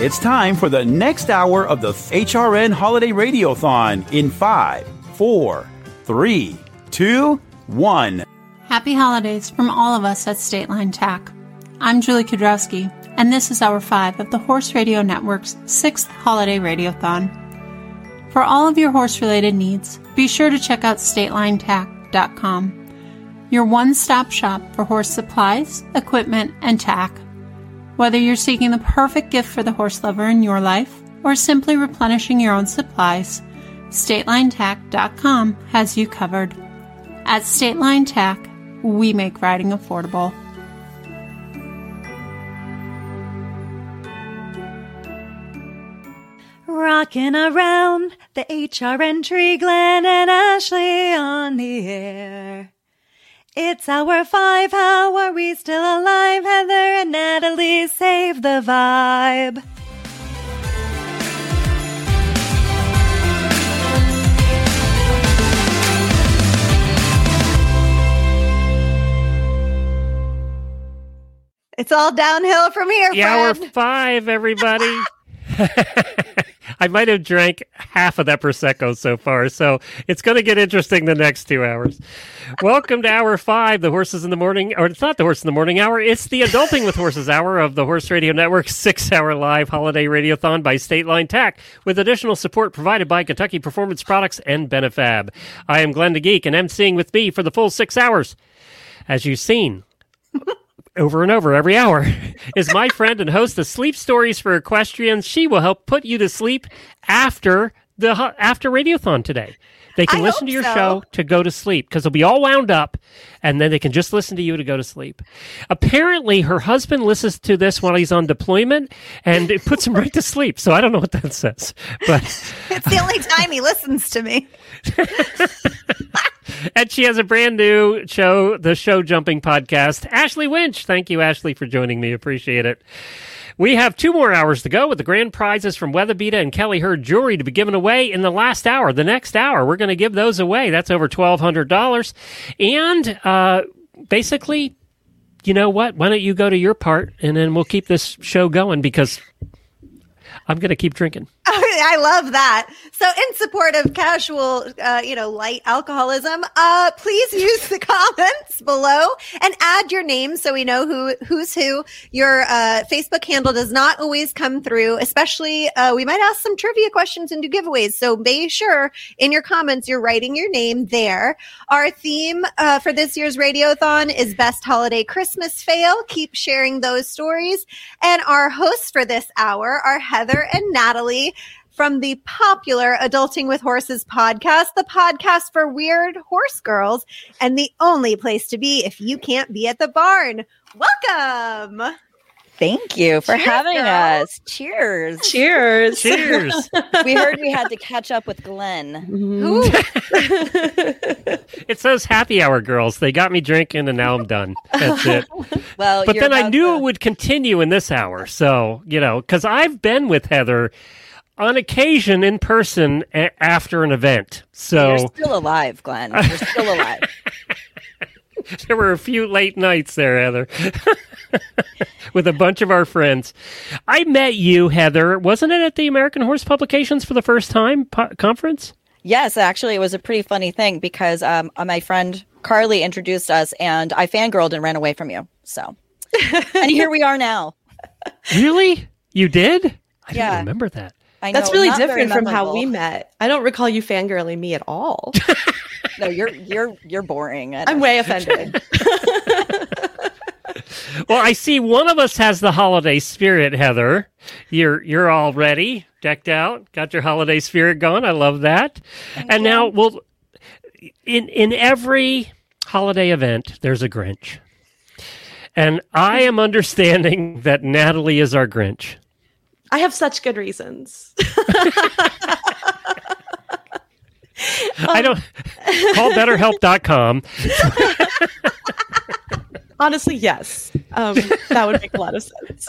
It's time for the next hour of the HRN Holiday Radiothon in five, four, three, two, one. Happy holidays from all of us at State Line Tack. I'm Julie Kudrowski, and this is hour five of the Horse Radio Network's sixth holiday radiothon. For all of your horse related needs, be sure to check out statelinetack.com, your one stop shop for horse supplies, equipment, and tack. Whether you're seeking the perfect gift for the horse lover in your life or simply replenishing your own supplies, StatelineTack.com has you covered. At State Line Tack, we make riding affordable. Rocking around the HRN tree, Glenn and Ashley on the air. It's our five. How are we still alive? Heather and Natalie save the vibe. It's all downhill from here. Yeah, friend. we're five, everybody. I might have drank half of that prosecco so far, so it's going to get interesting the next two hours. Welcome to hour five, the horses in the morning, or it's not the horse in the morning hour. It's the adulting with horses hour of the Horse Radio Network six-hour live holiday radiothon by State Line with additional support provided by Kentucky Performance Products and Benefab. I am Glenn the Geek, and emceeing with me for the full six hours. As you've seen, over and over every hour is my friend and host of Sleep Stories for Equestrians. She will help put you to sleep after the after Radiothon today. They can I listen to your so. show to go to sleep because they'll be all wound up, and then they can just listen to you to go to sleep. Apparently, her husband listens to this while he's on deployment, and it puts him right to sleep. So I don't know what that says, but It's the only time he listens to me. and she has a brand new show, the Show Jumping Podcast. Ashley Winch. Thank you, Ashley, for joining me. Appreciate it. We have two more hours to go with the grand prizes from WeatherBeeta and Kelly Herd Jewelry to be given away in the last hour. The next hour, we're going to give those away. That's over $1,200. And uh, basically, you know what? Why don't you go to your part and then we'll keep this show going because I'm going to keep drinking. I love that. So, in support of casual, uh, you know, light alcoholism, uh, please use the comments below and add your name so we know who who's who. Your uh, Facebook handle does not always come through, especially uh, we might ask some trivia questions and do giveaways. So, make sure in your comments you're writing your name there. Our theme uh, for this year's Radiothon is Best Holiday Christmas Fail. Keep sharing those stories. And our hosts for this hour are Heather and Natalie from the popular Adulting with Horses podcast, the podcast for weird horse girls, and the only place to be if you can't be at the barn. Welcome. Thank you for Cheers, having girl. us. Cheers. Cheers. Cheers. we heard we had to catch up with Glenn. Ooh, it's those happy hour girls. They got me drinking and now I'm done. That's it. Well, but then I knew to- it would continue in this hour. So, you know, because I've been with Heather on occasion in person a- after an event. So You're still alive, Glenn. You're still alive. there were a few late nights there, Heather, with a bunch of our friends. I met you, Heather. Wasn't it at the American Horse Publications for the first time po- conference? yes, actually, it was a pretty funny thing because um, uh, my friend Carly introduced us, and I fangirled and ran away from you. So, and here we are now. Really? You did? I Yeah. don't remember that. I That's know, really different from how we met. I don't recall you fangirling me at all. No, you're you're you're boring. I I'm way offended. Well, I see one of us has the holiday spirit, Heather. You're you're all ready, decked out, got your holiday spirit going. I love that. and now, well, in in every holiday event, there's a Grinch, and I am understanding that Natalie is our Grinch. I have such good reasons. I don't call BetterHelp.com. Honestly, yes. Um, that would make a lot of sense.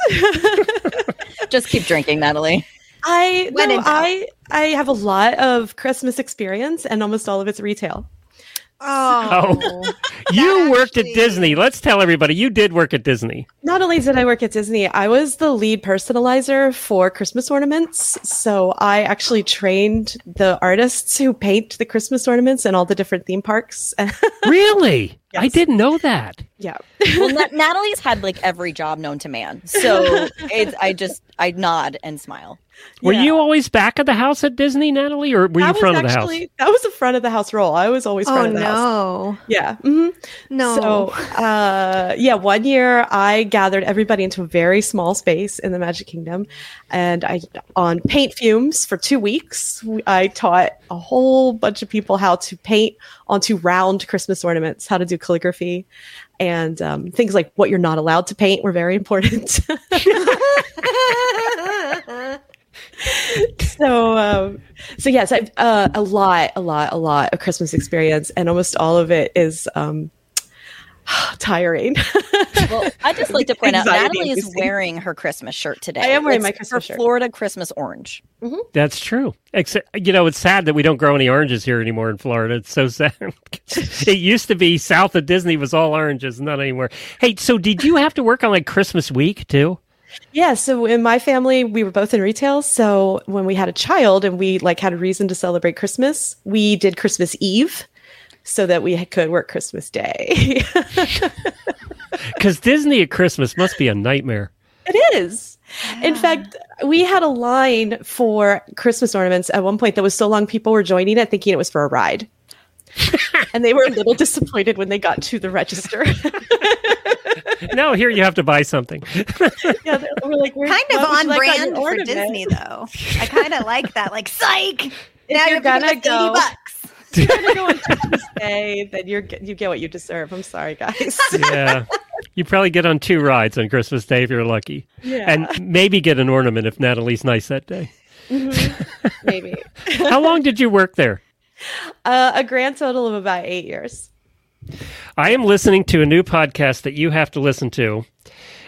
Just keep drinking, Natalie. I no. I I have a lot of Christmas experience, and almost all of it's retail. Oh, you worked at Disney. Let's tell everybody you did work at Disney. Not only did I work at Disney, I was the lead personalizer for Christmas ornaments. So I actually trained the artists who paint the Christmas ornaments in all the different theme parks. Really? I didn't know that. yeah. well, Na- Natalie's had like every job known to man, so it's, I just I nod and smile. Were Yeah. you always back of the house at Disney, Natalie, or were you That was front of the actually, house? That was the front of the house role. I was always front oh of the house. no, Yeah. mhm. no. So, uh, yeah, one year I gathered everybody into a very small space in the Magic Kingdom, and I on paint fumes for two weeks. I taught a whole bunch of people how to paint onto round Christmas ornaments, how to do calligraphy, and um, things like what you're not allowed to paint were very important. so um, so yes i've uh, a lot a lot a lot of christmas experience and almost all of it is um tiring Well, I just like to point out Natalie is wearing her Christmas shirt today. I am wearing It's my her Christmas shirt. Florida Christmas orange. That's true. Except, you know, it's sad that we don't grow any oranges here anymore in Florida. It's so sad. it used to be south of Disney was all oranges, not anymore. Hey, so did you have to work on like Christmas week too? Yeah so in my family we were both in retail so when we had a child and we like had a reason to celebrate christmas we did christmas eve so that we could work christmas day Because Disney at Christmas must be a nightmare. It is. In fact, we had a line for Christmas ornaments at one point that was so long people were joining it thinking it was for a ride. and they were a little disappointed when they got to the register. No, here you have to buy something. yeah, we're like, we're kind of on you like that brand for ornament? Disney, though. I kind of like that. Like, psych. now you're you're gonna gonna go- eighty bucks. You're gonna go on Christmas Day, then you're you get what you deserve. I'm sorry, guys. yeah. You probably get on two rides on Christmas Day if you're lucky. Yeah. And maybe get an ornament if Natalie's nice that day. Maybe How long did you work there? uh, a grand total of about eight years. I am listening to a new podcast that you have to listen to.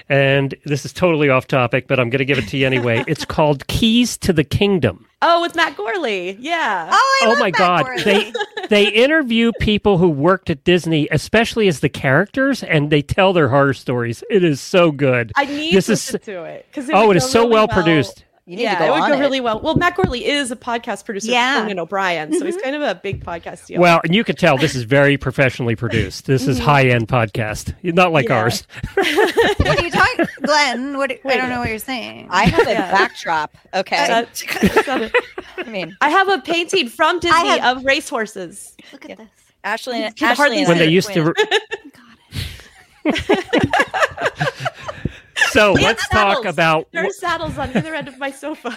And this is totally off topic, but I'm going to give it to you anyway. It's called Keys to the Kingdom. Oh, with Matt Gourley. Yeah. Oh, I oh love my Matt god Gourley. they they interview people who worked at disney especially as the characters and they tell their horror stories it is so good I need This to is- listen to it because oh it is so well produced You need yeah, to go it would on go it. really well. Well, Matt Gourley is a podcast producer Yeah. for Conan mm-hmm. O'Brien, so he's mm-hmm. kind of a big podcast deal. well and you can tell this is very professionally produced this is mm-hmm. high-end podcast not like Yeah. ours what are you talking, Glenn? What? I don't know what you're saying. I have a Yeah. backdrop. Okay, That- that's. I mean I have a painting from Disney have- of racehorses. Look at this. Ashley. Ashley and when they used to twins. So let's talk about There are saddles on either end of my sofa.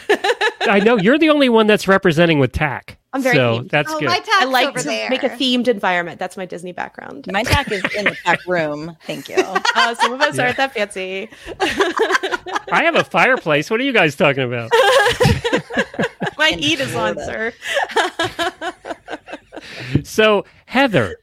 i know you're the only one that's representing with tack I'm very so themed. that's Oh, good my I like over to there. make a themed environment. That's my Disney background. My tack is in the back room. Thank you. Uh, some of us Yeah. aren't that fancy. i have a fireplace what are you guys talking about My In heat is on, sir. so heather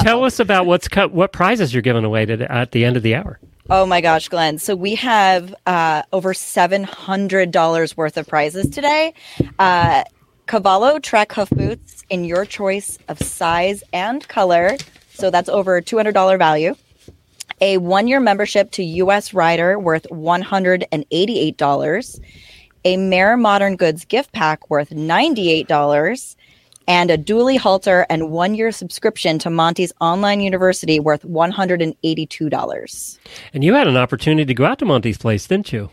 tell us about what's co- what prizes you're giving away to, at the end of the hour Oh my gosh, Glenn. So we have uh, over $700 worth of prizes today. Uh, Cavallo Trek Hoof Boots in your choice of size and color. So that's over $200 value. A one year membership to US Rider worth $188. A Mare Modern Goods gift pack worth $98 and a dually halter and one year subscription to Monty's online university worth $182. And you had an opportunity to go out to Monty's place, didn't you?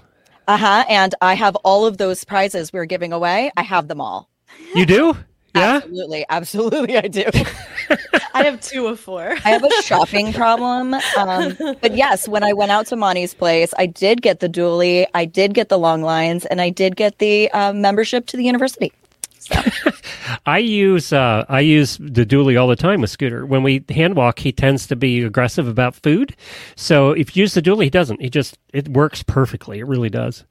Uh huh. And I have all of those prizes we're giving away. I have them all. You do? Yeah? Absolutely. Absolutely. I do. I have two of four. I have a shopping problem. Um, but yes, when I went out to Monty's place, I did get the dually, I did get the long lines, and I did get the um, membership to the university. I use uh, I use the dually all the time with Scooter. When we hand walk, he tends to be aggressive about food. So if you use the dually, he doesn't. He just it works perfectly. It really does.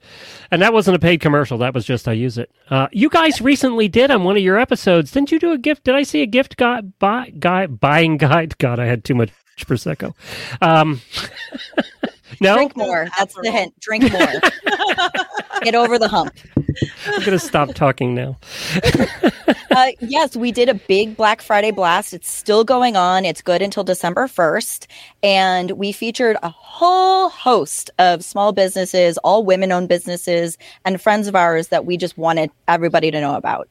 And that wasn't a paid commercial. That was just I use it. Uh, you guys recently did on one of your episodes. Didn't you do a gift? Did I see a gift guide buy, guide buying guide? God, I had too much prosecco. Um, no, Drink more. That's the hint. Drink more. Get over the hump. I'm going to stop talking now. uh, yes, we did a big Black Friday blast. It's still going on. It's good until December 1st. And we featured a whole host of small businesses, all women owned businesses, and friends of ours that we just wanted everybody to know about.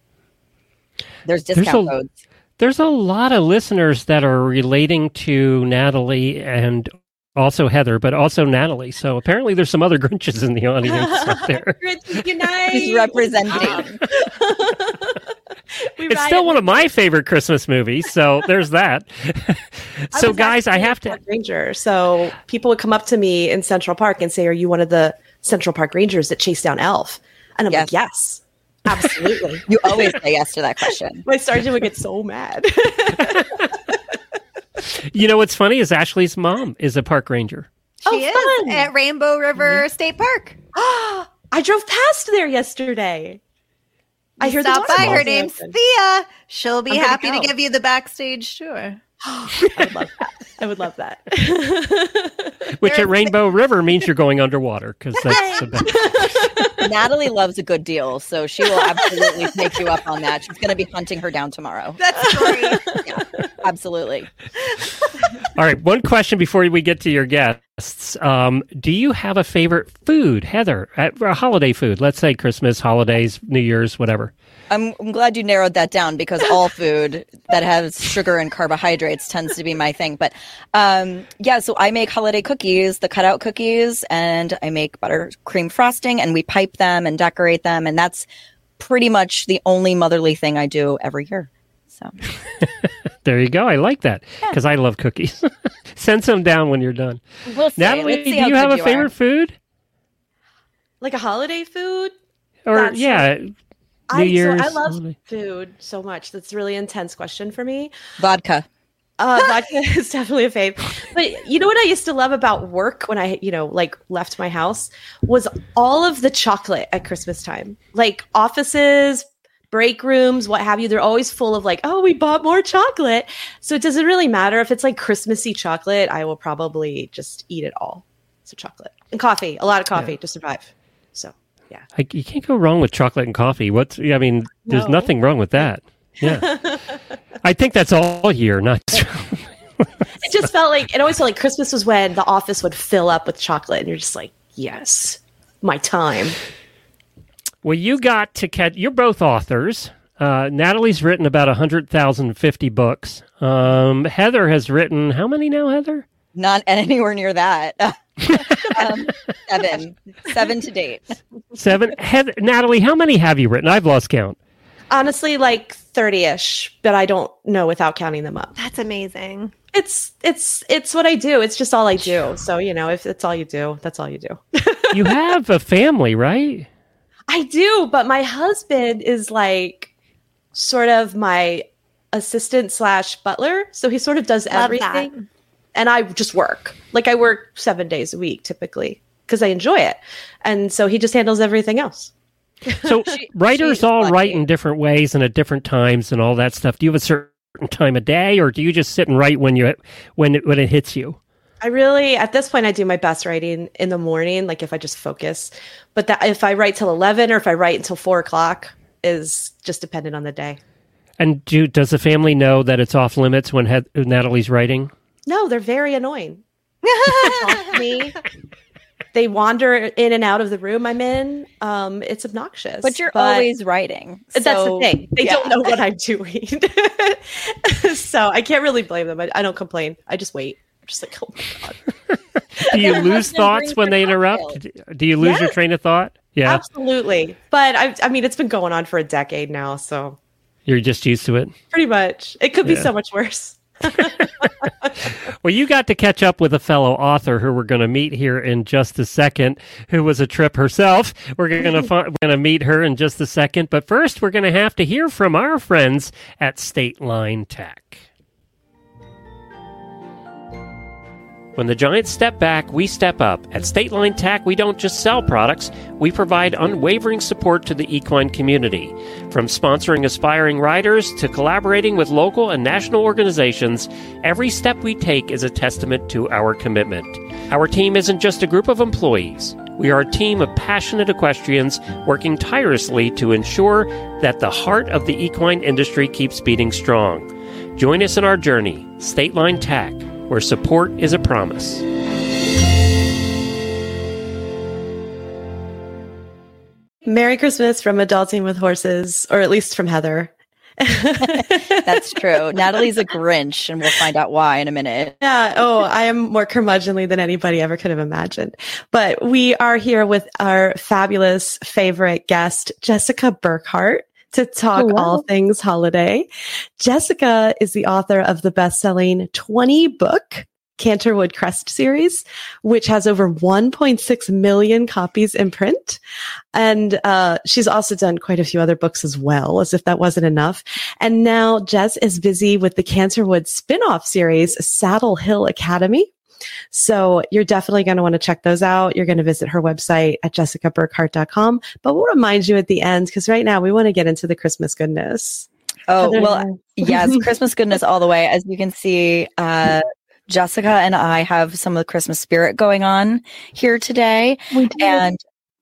There's discount a- codes. There's a lot of listeners that are relating to Natalie and also Heather, but also Natalie. So apparently there's some other Grinches in the audience out there. Grinches unite. He's representing. Um, we It's still one of my favorite Christmas movies, so there's that. So was guys, I have to park ranger. So people would come up to me in Central Park and say, "Are you one of the Central Park Rangers that chase down Elf?" And I'm Yes. like, "Yes, absolutely." You always say yes to that question. My sergeant would get so mad. You know what's funny is Ashley's mom is a park ranger. She Oh, is fun. at Rainbow River mm-hmm. State Park. I drove past there yesterday. I hear the Stop by. Her name's. Thea. She'll be I'm happy to give you the backstage tour. I would love that. I would love that. Which at Rainbow River means you're going underwater because that's the best. Natalie loves a good deal, so she will absolutely take you up on that. She's going to be hunting her down tomorrow. That's great. Yeah, absolutely. All right, one question before we get to your guests. Um, do you have a favorite food, Heather? At, a holiday food, let's say Christmas, holidays, New Year's, whatever. I'm, I'm glad you narrowed that down because all food that has sugar and carbohydrates tends to be my thing. But um, yeah, so I make holiday cookies, the cutout cookies, and I make buttercream frosting, and we pipe them and decorate them, and that's pretty much the only motherly thing I do every year. So There you go. I like that because I love cookies. Send some down when you're done. we'll see. Natalie, Let's see do you have good a are. favorite food? like a holiday food. Or That's yeah, New I, Year's. So I love holiday. food so much. That's a really intense question for me. Vodka. Uh, vodka is definitely a fave. But you know what I used to love about work when I, you know, like left my house was all of the chocolate at Christmas time. Like offices, break rooms, what have you. They're always full of like, oh, we bought more chocolate. So it doesn't really matter if it's like Christmassy chocolate. I will probably just eat it all. So chocolate and coffee, a lot of coffee to survive. So yeah. Like, you can't go wrong with chocolate and coffee. What's? I mean, there's No. nothing wrong with that. Yeah, I think that's all year, not. It just felt like it always felt like Christmas was when the office would fill up with chocolate, and you're just like, yes, my time. Well, you got to catch. You're both authors. Uh, Natalie's written about 100,050 books. Um, Heather has written how many now, Heather? Not anywhere near that. um, seven. Seven to date. Seven. Heather, Natalie, how many have you written? I've lost count. Honestly, like thirty ish, but I don't know without counting them up. That's amazing. It's it's it's what I do. It's just all I do. So you know, if it's all you do, that's all you do. You have a family, right? I do, but my husband is like sort of my assistant slash butler. So he sort of does Love that. And I just work. Like I work seven days a week typically because I enjoy it. And so he just handles everything else. So writers all lucky. write in different ways and at different times and all that stuff. Do you have a certain time of day, or do you just sit and write when you when it, when it hits you? I really, at this point, I do my best writing in the morning, like if I just focus. But that if I write till 11 or if I write until four o'clock is just dependent on the day. And do, does the family know that it's off limits when Heath- Natalie's writing? No, they're very annoying. They talk to me. They wander in and out of the room I'm in. Um, it's obnoxious. But you're always writing. That's the thing. They yeah. don't know what I'm doing. so I can't really blame them. I, I don't complain. I just wait. I'm just like, oh my God. Do you lose thoughts when they interrupt? Do you lose your train of thought? Yeah, Absolutely. But I, I mean, it's been going on for a decade now. So you're just used to it. pretty much. It could be Yeah. so much worse. Well, you got to catch up with a fellow author who we're going to meet here in just a second, who was a trip herself. We're going to we're going to meet her in just a second, but first we're going to have to hear from our friends at State Line Tack. When the giants step back, we step up. At State Line Tack, we don't just sell products, we provide unwavering support to the equine community. From sponsoring aspiring riders to collaborating with local and national organizations, every step we take is a testament to our commitment. Our team isn't just a group of employees. We are a team of passionate equestrians working tirelessly to ensure that the heart of the equine industry keeps beating strong. Join us in our journey, State Line Tack, where support is a promise. Merry Christmas from Adulting with Horses, or at least from Heather. That's true. Natalie's a Grinch, and we'll find out why in a minute. Yeah. Oh, I am more curmudgeonly than anybody ever could have imagined. But we are here with our fabulous favorite guest, Jessica Burkhart, to talk Hello. all things holiday. Jessica is the author of the best-selling 20 book Canterwood Crest series, which has over 1.6 million copies in print. And uh, she's also done quite a few other books as well, as if that wasn't enough. And now Jess is busy with the Canterwood spin-off series, Saddle Hill Academy. So you're definitely going to want to check those out. You're going to visit her website at jessicaburkhart.com. But we'll remind you at the end, because right now we want to get into the Christmas goodness. Oh, Heather, well, yes, Christmas goodness all the way. As you can see, uh, Jessica and I have some of the Christmas spirit going on here today. We do. And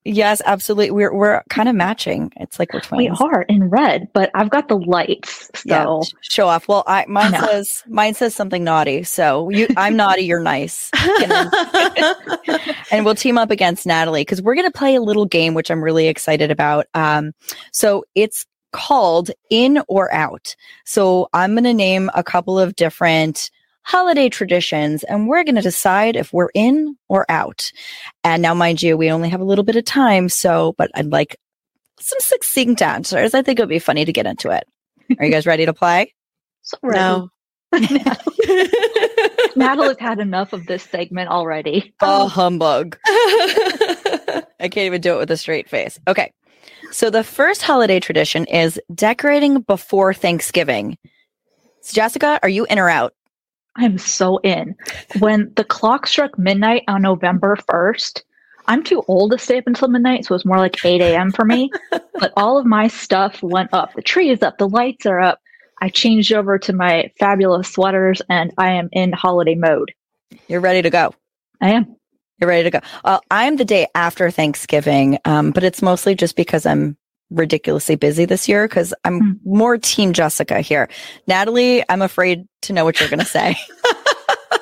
yes, absolutely. We're, we're kind of matching. It's like we're twins. we are in red, but I've got the lights. So Yeah, show off. Well, I mine No. says mine says something naughty. So you, I'm naughty, you're nice, and we'll team up against Natalie because we're gonna play a little game which I'm really excited about. Um, so it's called In or Out. So I'm gonna name a couple of different holiday traditions, and we're gonna decide if we're in or out. And now, mind you, we only have a little bit of time, so but I'd like some succinct answers. I think it would be funny to get into it. Are you guys ready to play? so no. Natalie's had enough of this segment already. Oh, humbug. I can't even do it with a straight face. Okay. So the first holiday tradition is decorating before Thanksgiving. So Jessica, are you in or out? I'm so in. When the clock struck midnight on November 1st, I'm too old to stay up until midnight, so it's more like 8 a.m. for me. but all of my stuff went up. The tree is up, the lights are up. I changed over to my fabulous sweaters and I am in holiday mode. You're ready to go. I am. You're ready to go. Well, I'm the day after Thanksgiving, um, but it's mostly just because I'm ridiculously busy this year because I'm Hmm. more team Jessica here. Natalie, I'm afraid to know what you're going to say.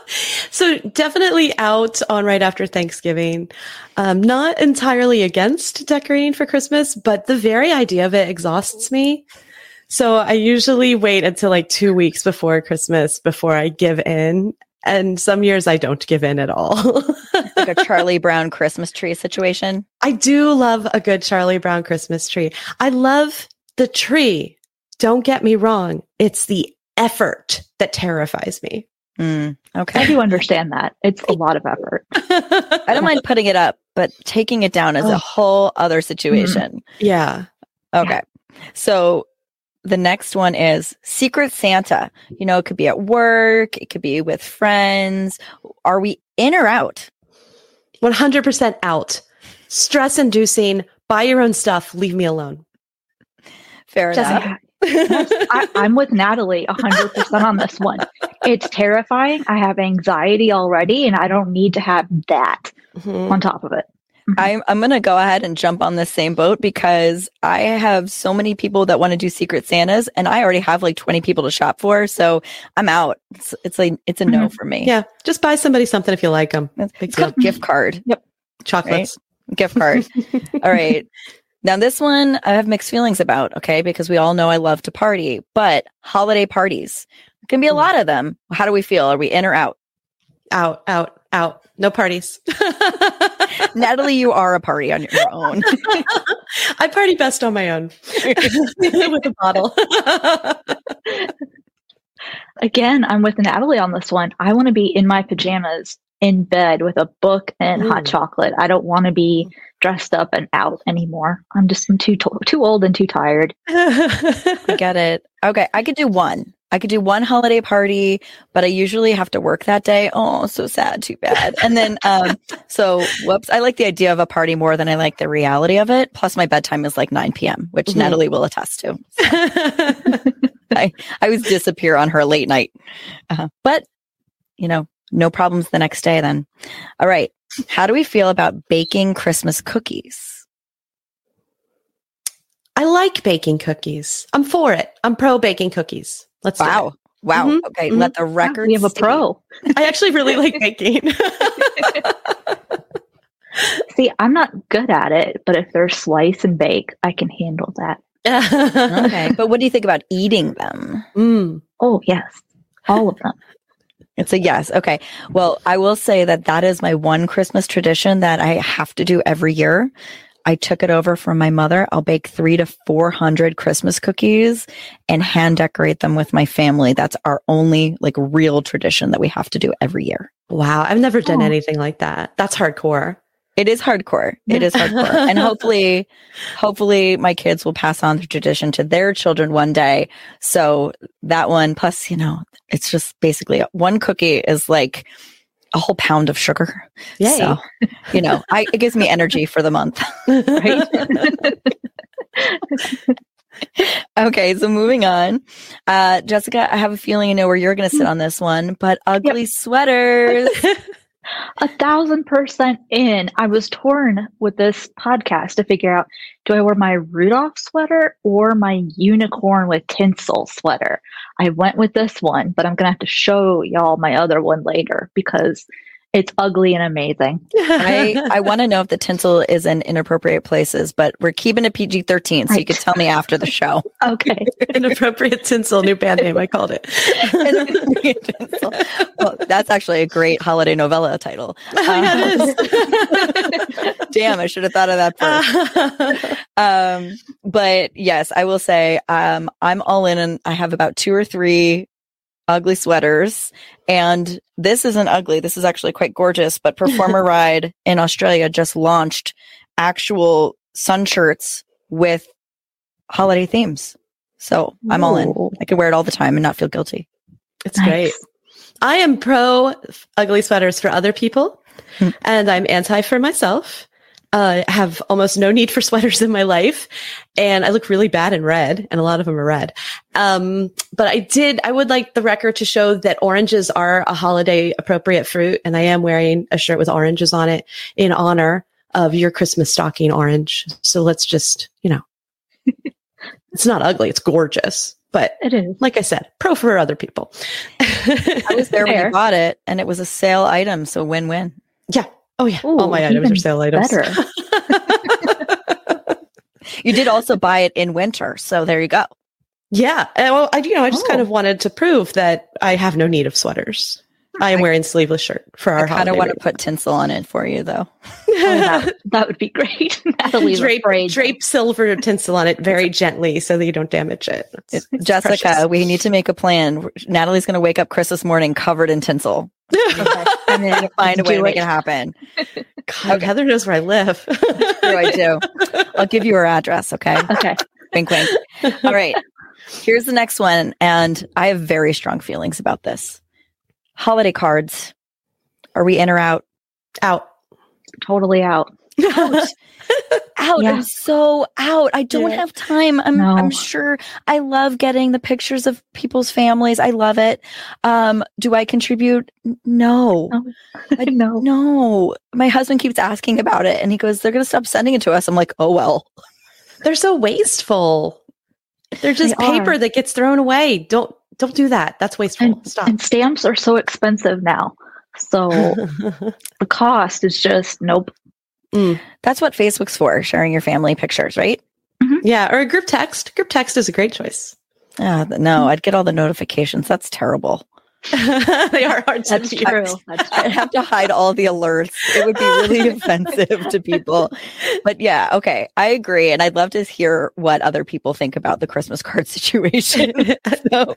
so definitely out on right after Thanksgiving. Um, not entirely against decorating for Christmas, but the very idea of it exhausts me. So I usually wait until like two weeks before Christmas before I give in. And some years I don't give in at all. like a Charlie Brown Christmas tree situation. I do love a good Charlie Brown Christmas tree. I love the tree. Don't get me wrong. It's the effort that terrifies me. Mm, I do understand that. It's a lot of effort. I don't mind putting it up, but taking it down is a whole other situation. Yeah. Okay. So the next one is Secret Santa. You know, it could be at work, it could be with friends. Are we in or out? 100% out. Stress inducing. Buy your own stuff. Leave me alone. Fair enough. Jessica, I, I'm with Natalie 100% on this one. It's terrifying. I have anxiety already, and I don't need to have that Mhm. on top of it. I'm I'm gonna go ahead and jump on this same boat because I have so many people that want to do Secret Santas, and I already have like 20 people to shop for, so I'm out. It's, it's like it's a no Mhm. for me. Yeah. Just buy somebody something if you like them. It's, called gift card. Yep. Chocolates. gift card. all right. Now this one I have mixed feelings about, okay? Because we all know I love to party, but holiday parties can be a lot of them. How do we feel? Are we in or out? Out, out, out. No parties. Natalie, you are a party on your own. I party best on my own with a bottle. Again, I'm with Natalie on this one. I want to be in my pajamas in bed with a book and hot chocolate. I don't want to be dressed up and out anymore. I'm just I'm too too old and too tired. I get it. Okay, I could do one. I could do one holiday party, but I usually have to work that day. Oh, so sad. Too bad. And then, um, so whoops. I like the idea of a party more than I like the reality of it. Plus, my bedtime is like 9 p.m., which Mhm. Natalie will attest to. I always disappear on her late night. Uh, but, you know, no problems the next day then. All right. How do we feel about baking Christmas cookies? I like baking cookies. I'm for it. I'm pro baking cookies. Let's do Wow. Wow. Mhm, Okay. mhm. Let the record. we have a pro. I actually really like baking. See, I'm not good at it, but if they're slice and bake, I can handle that. Okay. But what do you think about eating them? Mm. Oh, yes. All of them. It's a yes. Okay. Well, I will say that that is my one Christmas tradition that I have to do every year. I took it over from my mother. I'll bake three to 400 Christmas cookies and hand decorate them with my family. That's our only like real tradition that we have to do every year. Wow, I've never done Oh. anything like that. That's hardcore. It is hardcore. It is hardcore. and hopefully, hopefully my kids will pass on the tradition to their children one day. So that one, plus, you know, it's just basically one cookie is like a whole pound of sugar. Yay. So, you know, I, it gives me energy for the month. okay, so moving on. Uh, Jessica, I have a feeling I know where you're going to sit on this one, but ugly sweaters. A thousand percent in. I was torn with this podcast to figure out do I wear my Rudolph sweater or my unicorn with tinsel sweater? I went with this one, but I'm going to have to show y'all my other one later because it's ugly and amazing. I, I want to know if the tinsel is in inappropriate places, but we're keeping it PG 13, so you Right. can tell me after the show. Okay. Inappropriate tinsel, new band name. I called it. Well, that's actually a great holiday novella title. yeah, it is. Damn, I should have thought of that first. um but yes i will say um i'm all in and i have about two or three ugly sweaters. And this isn't ugly. This is actually quite gorgeous. But performer ride in australia just launched actual sun shirts with holiday themes. So i'm all in. I could wear it all the time and not feel guilty. It's great. I am pro ugly sweaters for other people, Hmm. and I'm anti for myself. Uh, I have almost no need for sweaters in my life, and I look really bad in red, and a lot of them are red. Um, but I did, I would like the record to show that oranges are a holiday appropriate fruit, and I am wearing a shirt with oranges on it in honor of your Christmas stocking orange. So let's just, you know, it's not ugly, it's gorgeous. But It is. like I said, pro for other people. i was there when you bought it and it was a sale item so win-win Yeah. Oh yeah. All Ooh, my items are sale items. Better. you did also buy it in winter so there you go Yeah. Uh, well, I you know I just kind Oh. of wanted to prove that I have no need of sweaters. I am wearing sleeveless shirt for our i kind of want to put tinsel on it for you though Oh, that, that would be great. Drape drape silver tinsel on it very gently so that you don't damage it. It's- it's Jessica, precious. we need to make a plan. Natalie's going to wake up Christmas morning covered in tinsel. Okay. I'm going to find a way to make it. it happen. God, Heather knows where I live. Do I do? I'll give you her address. Okay. Okay. Wink, wink. All right. Here's the next one. And I have very strong feelings about this. Holiday cards. Are we in or out? Out. Totally out. Out. out. Yeah. I'm so out. I don't Yeah. have time. I'm No. I'm sure I love getting the pictures of people's families. I love it. Um, do I contribute? No. No. I- no. No. My husband keeps asking about it and he goes, They're gonna stop sending it to us. I'm like, oh well. They're so wasteful. They're just They paper are. that gets thrown away. Don't don't do that. That's wasteful. And, Stop. and stamps are so expensive now. So the cost is just nope. Mm. That's what Facebook's for, sharing your family pictures, right? Mm-hmm. yeah, or a group text. Group text is a great choice. Ah, no, mm-hmm. I'd get all the notifications. That's terrible. they are hard to That's use. true. That's I'd have to hide all the alerts. It would be really offensive to people. But yeah, okay. I agree. And I'd love to hear what other people think about the Christmas card situation. so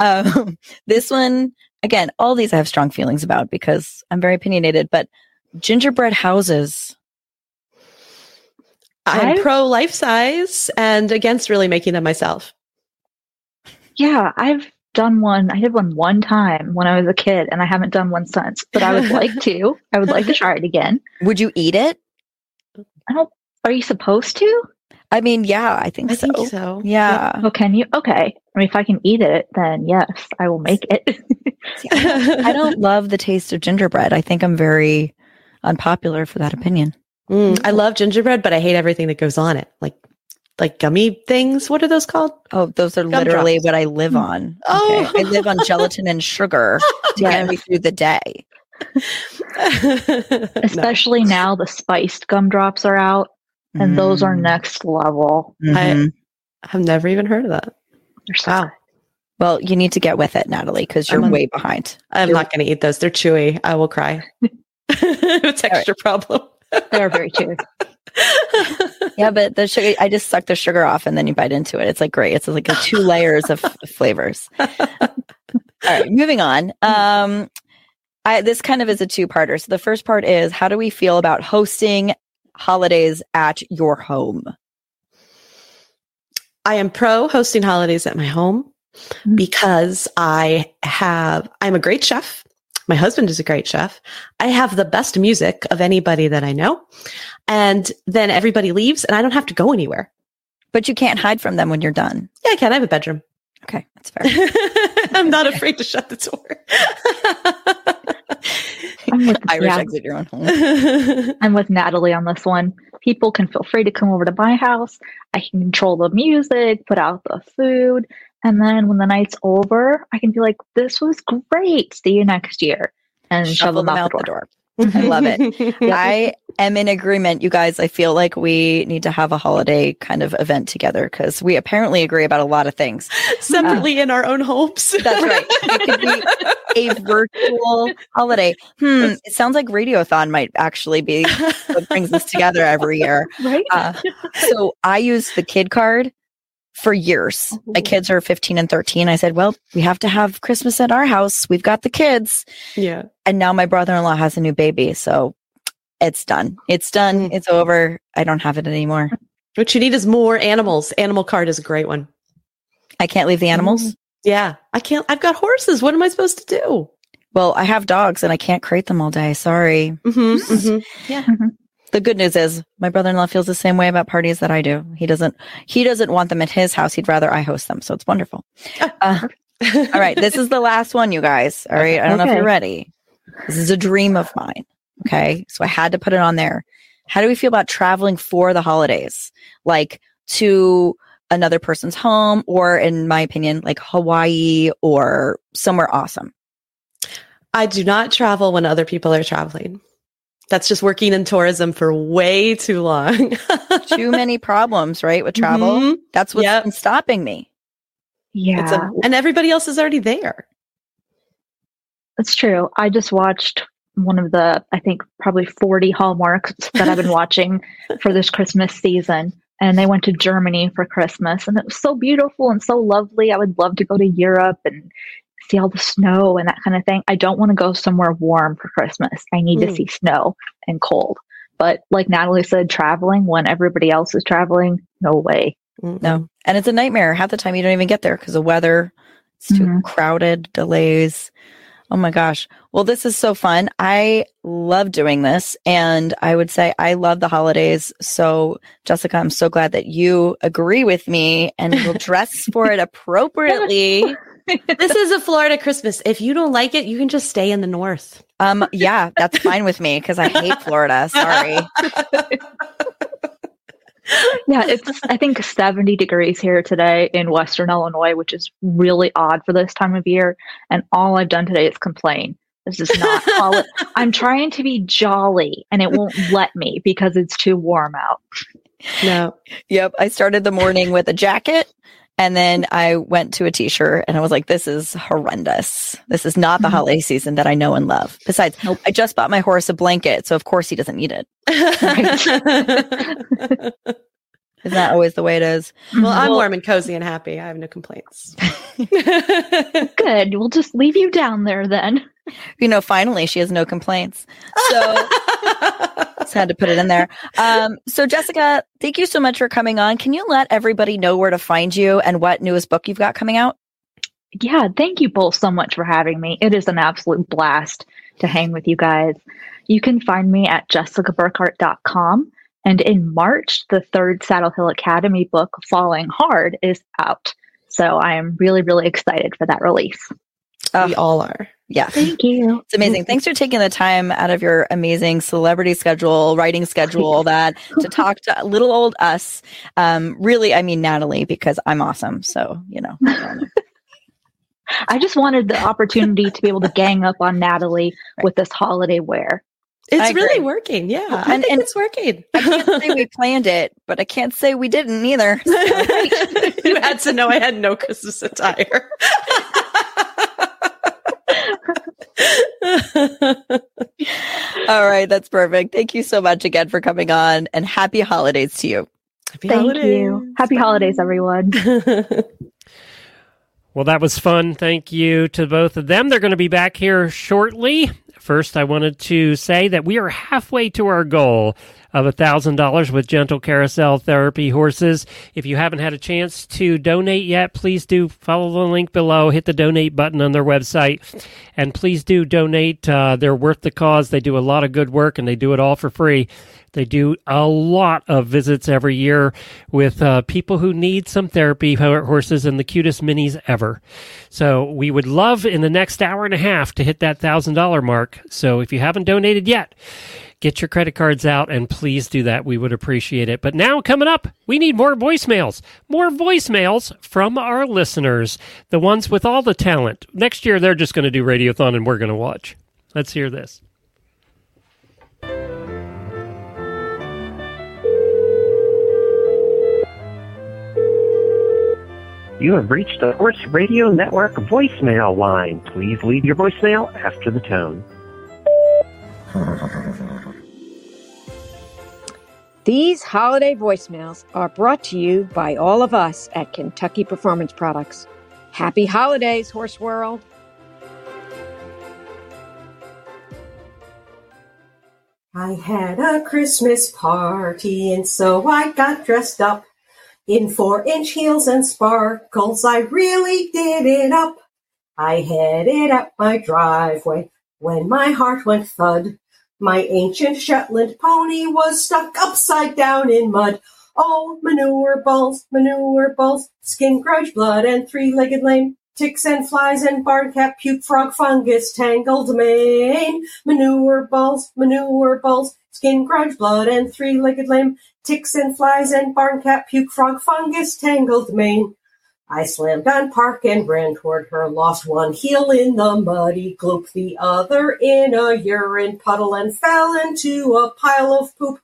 um, this one, again, all these I have strong feelings about because I'm very opinionated, but gingerbread houses. I'm I've- pro life size and against really making them myself. Yeah, I've done one. I did one one time when I was a kid, and I haven't done one since. But I would like to. I would like to try it again. Would you eat it? Are you supposed to? I mean, yeah, I think I so. think so. Yeah. Oh, can you? Okay. I mean, if I can eat it, then yes, I will make it. See, I, don't, I don't love the taste of gingerbread. I think I'm very, unpopular for that opinion. Mm, I love gingerbread, but I hate everything that goes on it. Like like gummy things. What are those called? Oh, those are Gumdrops. literally what I live on. Oh. Okay. I live on gelatin and sugar to get me through the day. Especially now the spiced gumdrops are out, and those are Mm. next level. Mhm. I've never even heard of that. They're so Wow. good. Well, you need to get with it, Natalie, because you're I'm on- way behind. I'm You're- not going to eat those. They're chewy. I will cry. Texture problem. They are very chewy. Yeah, but the sugar, I just suck the sugar off and then you bite into it. It's like great. It's like two layers of flavors. All right, moving on. Um, I, this kind of is a two parter. So the first part is how do we feel about hosting holidays at your home? I am pro hosting holidays at my home Mhm. because I have, I'm a great chef. My husband is a great chef. I have the best music of anybody that I know. And then everybody leaves and I don't have to go anywhere. But you can't hide from them when you're done. Yeah, I can. I have a bedroom. Okay, that's fair. I'm not afraid to shut the door. I'm with, Irish yeah, exit your own home. I'm with Natalie on this one. People can feel free to come over to my house. I can control the music, put out the food, and then when the night's over, I can be like, "This was great. See you next year," and shove Shuffle them them out, out the door. I love it. I am in agreement, you guys. I feel like we need to have a holiday kind of event together because we apparently agree about a lot of things. Separately in our own homes. That's right. It could be a virtual holiday. Hmm. It sounds like Radiothon might actually be what brings us together every year. Right? Uh, so I use the kid card for years. My kids are 15 and 13. I said, well, we have to have Christmas at our house. We've got the kids. yeah. And now my brother in law has a new baby. So it's done. It's done. Mm. It's over. I don't have it anymore. What you need is more animals. Animal card is a great one. I can't leave the animals. Yeah. I can't, I've got horses. What am I supposed to do? Well, I have dogs and I can't crate them all day. Sorry. Mm-hmm, The good news is my brother-in-law feels the same way about parties that I do. He doesn't he doesn't want them at his house. He'd rather I host them. So it's wonderful. Uh, all right, this is the last one, you guys. All right, I don't know if you're ready. This is a dream of mine. Okay, so I had to put it on there. How do we feel about traveling for the holidays, like to another person's home, or in my opinion, like Hawaii or somewhere awesome? I do not travel when other people are traveling. That's just working in tourism for way too long. Too many problems, right, with travel. Mhm. That's what's Yep. been stopping me. yeah, It's a- and everybody else is already there. that's true. I just watched one of the, I think, probably 40 hallmarks that I've been watching for this Christmas season. And they went to Germany for Christmas, and it was so beautiful and so lovely. I would love to go to Europe and see all the snow and that kind of thing. I don't want to go somewhere warm for Christmas. I need to Mm. see snow and cold. But like Natalie said, traveling when everybody else is traveling, no way. Mm-mm. No. And it's a nightmare. Half the time you don't even get there because the weather. It's too Mhm. crowded, delays. Oh my gosh. Well, this is so fun. I love doing this. And I would say I love the holidays. So, Jessica, I'm so glad that you agree with me and will dress for it appropriately. this is a Florida Christmas. If you don't like it, you can just stay in the north. Um, yeah, that's fine with me because I hate Florida. Sorry. Yeah, it's I think 70 degrees here today in Western Illinois, which is really odd for this time of year. And all I've done today is complain. This is not holi- I'm trying to be jolly and it won't let me because it's too warm out. No. Yep. I started the morning with a jacket and then I went to a t shirt and I was like, this is horrendous. This is not the Mhm. holiday season that I know and love. Besides, Nope. I just bought my horse a blanket. So of course he doesn't need it. Isn't that always the way it is? well, I'm Well- warm and cozy and happy. I have no complaints. Good. We'll just leave you down there then. You know, finally she has no complaints. So just had to put it in there. Um, so Jessica, thank you so much for coming on. Can you let everybody know where to find you and what newest book you've got coming out? Yeah, thank you both so much for having me. It is an absolute blast to hang with you guys. You can find me at jessicaburkhart.com. And in March, the third Saddle Hill Academy book, Falling Hard, is out. So I am really, really excited for that release. we all are. Yeah. Thank you. It's amazing. Thanks for taking the time out of your amazing celebrity schedule, writing schedule, all that to talk to little old us. Um, really, I mean Natalie because I'm awesome. So you know. I just wanted the opportunity to be able to gang up on Natalie with this holiday wear. It's I agree. really working. Yeah, I And- think and- it's working. I can't say we planned it, but I can't say we didn't either. you had to know I had no Christmas attire. All right, that's perfect. Thank you so much again for coming on, and happy holidays to you. Happy Thank you. Happy holidays, everyone. Well, that was fun. Thank you to both of them. They're going to be back here shortly. First, I wanted to say that we are halfway to our goal of $1,000 with Gentle Carousel Therapy Horses. If you haven't had a chance to donate yet, please do follow the link below, hit the donate button on their website, and please do donate. Uh, they're worth the cause. They do a lot of good work and they do it all for free. They do a lot of visits every year with uh, people who need some therapy horses and the cutest minis ever. So we would love in the next hour and a half to hit that thousand dollar mark. So if you haven't donated yet, get your credit cards out and please do that. We would appreciate it. But now coming up, we need more voicemails. More voicemails from our listeners, the ones with all the talent. Next year, they're just going to do Radiothon and we're going to watch. Let's hear this. You have reached the Horse Radio Network voicemail line. Please leave your voicemail after the tone. These holiday voicemails are brought to you by all of us at Kentucky Performance Products. Happy holidays, Horse World. I had a Christmas party and so I got dressed up in four inch heels and sparkles. I really did it up. I headed up my driveway when my heart went thud. My ancient Shetland pony was stuck upside down in mud. Oh, manure balls, manure balls, skin, grudge, blood, and three-legged lame. Ticks and flies and barn cat, puke, frog, fungus, tangled mane. Manure balls, manure balls, skin, grudge, blood, and three-legged lame. Ticks and flies and barn cat, puke, frog, fungus, tangled mane. I slammed on park and ran toward her, lost one heel in the muddy gloop, the other in a urine puddle, and fell into a pile of poop.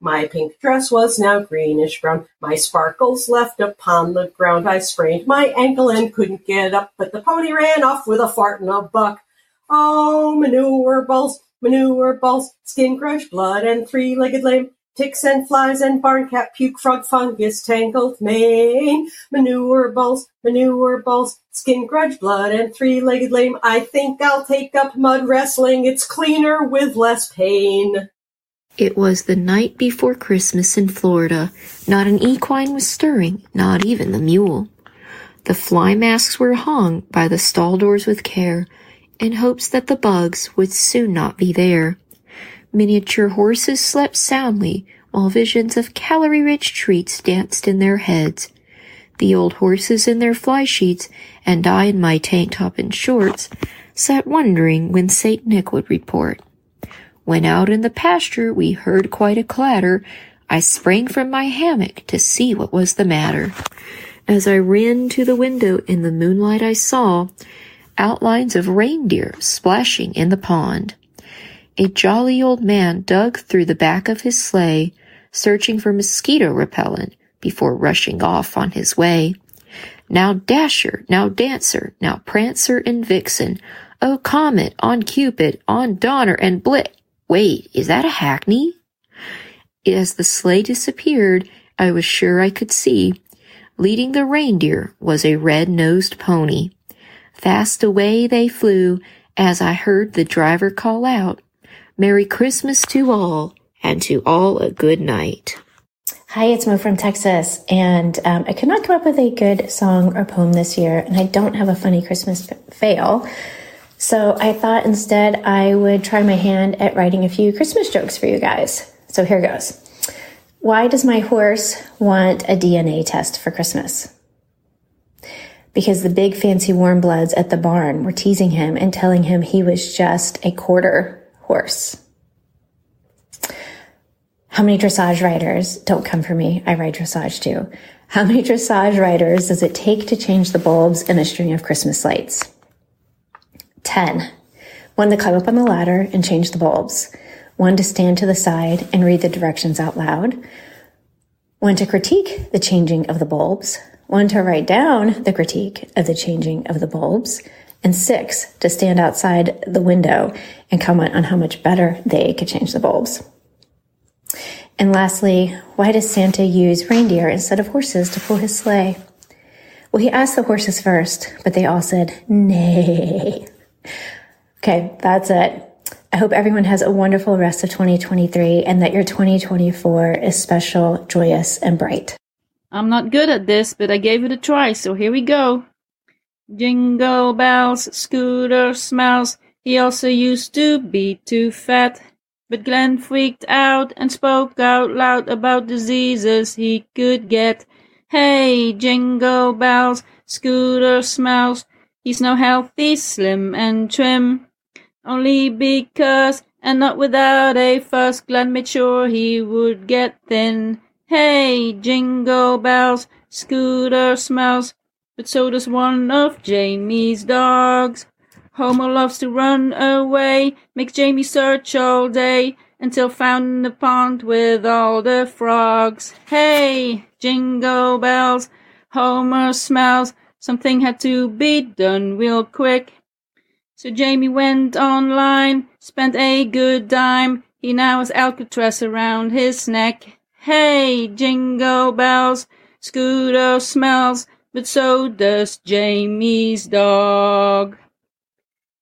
My pink dress was now greenish brown, my sparkles left upon the ground. I sprained my ankle and couldn't get up, but the pony ran off with a fart and a buck. Oh, manure balls, manure balls, skin, grudge, blood, and three-legged lame. Ticks and flies and barn cat puke, frog, fungus, tangled mane. Manure balls, manure balls, skin, grudge, blood, and three-legged lame. I think I'll take up mud wrestling. It's cleaner with less pain. It was the night before Christmas in Florida. Not an equine was stirring, not even the mule. The fly masks were hung by the stall doors with care, in hopes that the bugs would soon not be there. Miniature horses slept soundly, while visions of calorie-rich treats danced in their heads. The old horses in their fly sheets, and I in my tank top and shorts, sat wondering when Saint Nick would report. When out in the pasture we heard quite a clatter, I sprang from my hammock to see what was the matter. As I ran to the window in the moonlight I saw outlines of reindeer splashing in the pond. A jolly old man dug through the back of his sleigh, searching for mosquito repellent before rushing off on his way. Now Dasher, now Dancer, now Prancer and Vixen. Oh, Comet, on Cupid, on Donner and Blit. Wait, is that a hackney? As the sleigh disappeared, I was sure I could see. Leading the reindeer was a red-nosed pony. Fast away they flew as I heard the driver call out, Merry Christmas to all, and to all a good night. Hi, it's Mo from Texas, and um, I could not come up with a good song or poem this year, and I don't have a funny Christmas fail. So I thought instead I would try my hand at writing a few Christmas jokes for you guys. So here goes. Why does my horse want a DNA test for Christmas? Because the big fancy warm bloods at the barn were teasing him and telling him he was just a quarter horse. How many dressage riders don't come for me? I ride dressage too. How many dressage riders does it take to change the bulbs in a string of Christmas lights? 10. One to climb up on the ladder and change the bulbs. One to stand to the side and read the directions out loud. One to critique the changing of the bulbs. One to write down the critique of the changing of the bulbs. And six to stand outside the window and comment on how much better they could change the bulbs. And lastly, why does Santa use reindeer instead of horses to pull his sleigh? Well, he asked the horses first, but they all said nay. Okay, that's it. I hope everyone has a wonderful rest of 2023 and that your 2024 is special, joyous, and bright. I'm not good at this, but I gave it a try, so here we go. Jingle bells, Scooter smells. He also used to be too fat. But Glenn freaked out and spoke out loud about diseases he could get. Hey, jingle bells, Scooter smells. He's now healthy, slim, and trim. Only because, and not without a fuss, Glenn made sure he would get thin. Hey, jingle bells, Scooter smells. But so does one of Jamie's dogs. Homer loves to run away, makes Jamie search all day until found in the pond with all the frogs. Hey, jingle bells, Homer smells. Something had to be done real quick. So Jamie went online, spent a good dime. He now has Alcatraz around his neck. Hey, jingle bells, Scooter smells but so does Jamie's dog.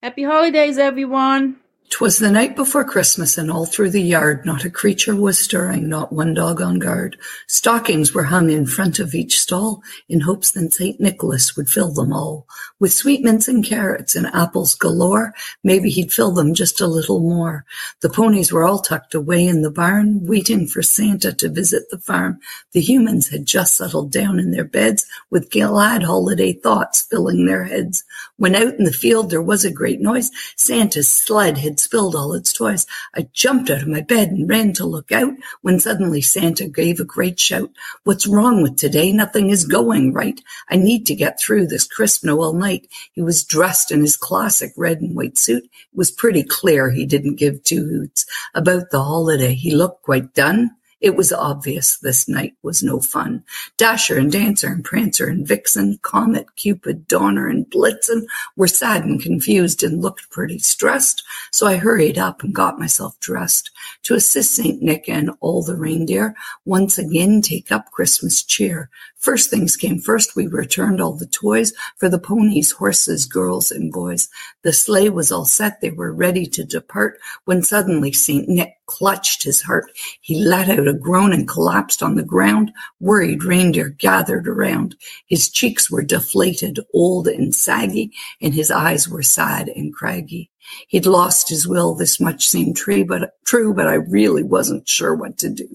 Happy holidays, everyone! 'Twas the night before Christmas, and all through the yard not a creature was stirring, not one dog on guard. Stockings were hung in front of each stall, in hopes that St. Nicholas would fill them all. With sweetmeats and carrots and apples galore, maybe he'd fill them just a little more. The ponies were all tucked away in the barn, waiting for Santa to visit the farm. The humans had just settled down in their beds, with glad holiday thoughts filling their heads. When out in the field there was a great noise, Santa's sled had spilled all its toys. I jumped out of my bed and ran to look out, when suddenly Santa gave a great shout. What's wrong with today? Nothing is going right. I need to get through this crisp Noel night. He was dressed in his classic red and white suit. It was pretty clear he didn't give two hoots about the holiday. He looked quite done. It was obvious this night was no fun. Dasher and Dancer and Prancer and Vixen, Comet, Cupid, Donner and Blitzen were sad and confused and looked pretty stressed, so I hurried up and got myself dressed to assist St. Nick and all the reindeer once again take up Christmas cheer. First things came first, we returned all the toys for the ponies, horses, girls, and boys. The sleigh was all set, they were ready to depart when suddenly St. Nick clutched his heart. He let out a groan and collapsed on the ground. Worried reindeer gathered around. His cheeks were deflated, old and saggy, and his eyes were sad and craggy. He'd lost his will, this much seemed true, but true, but I really wasn't sure what to do.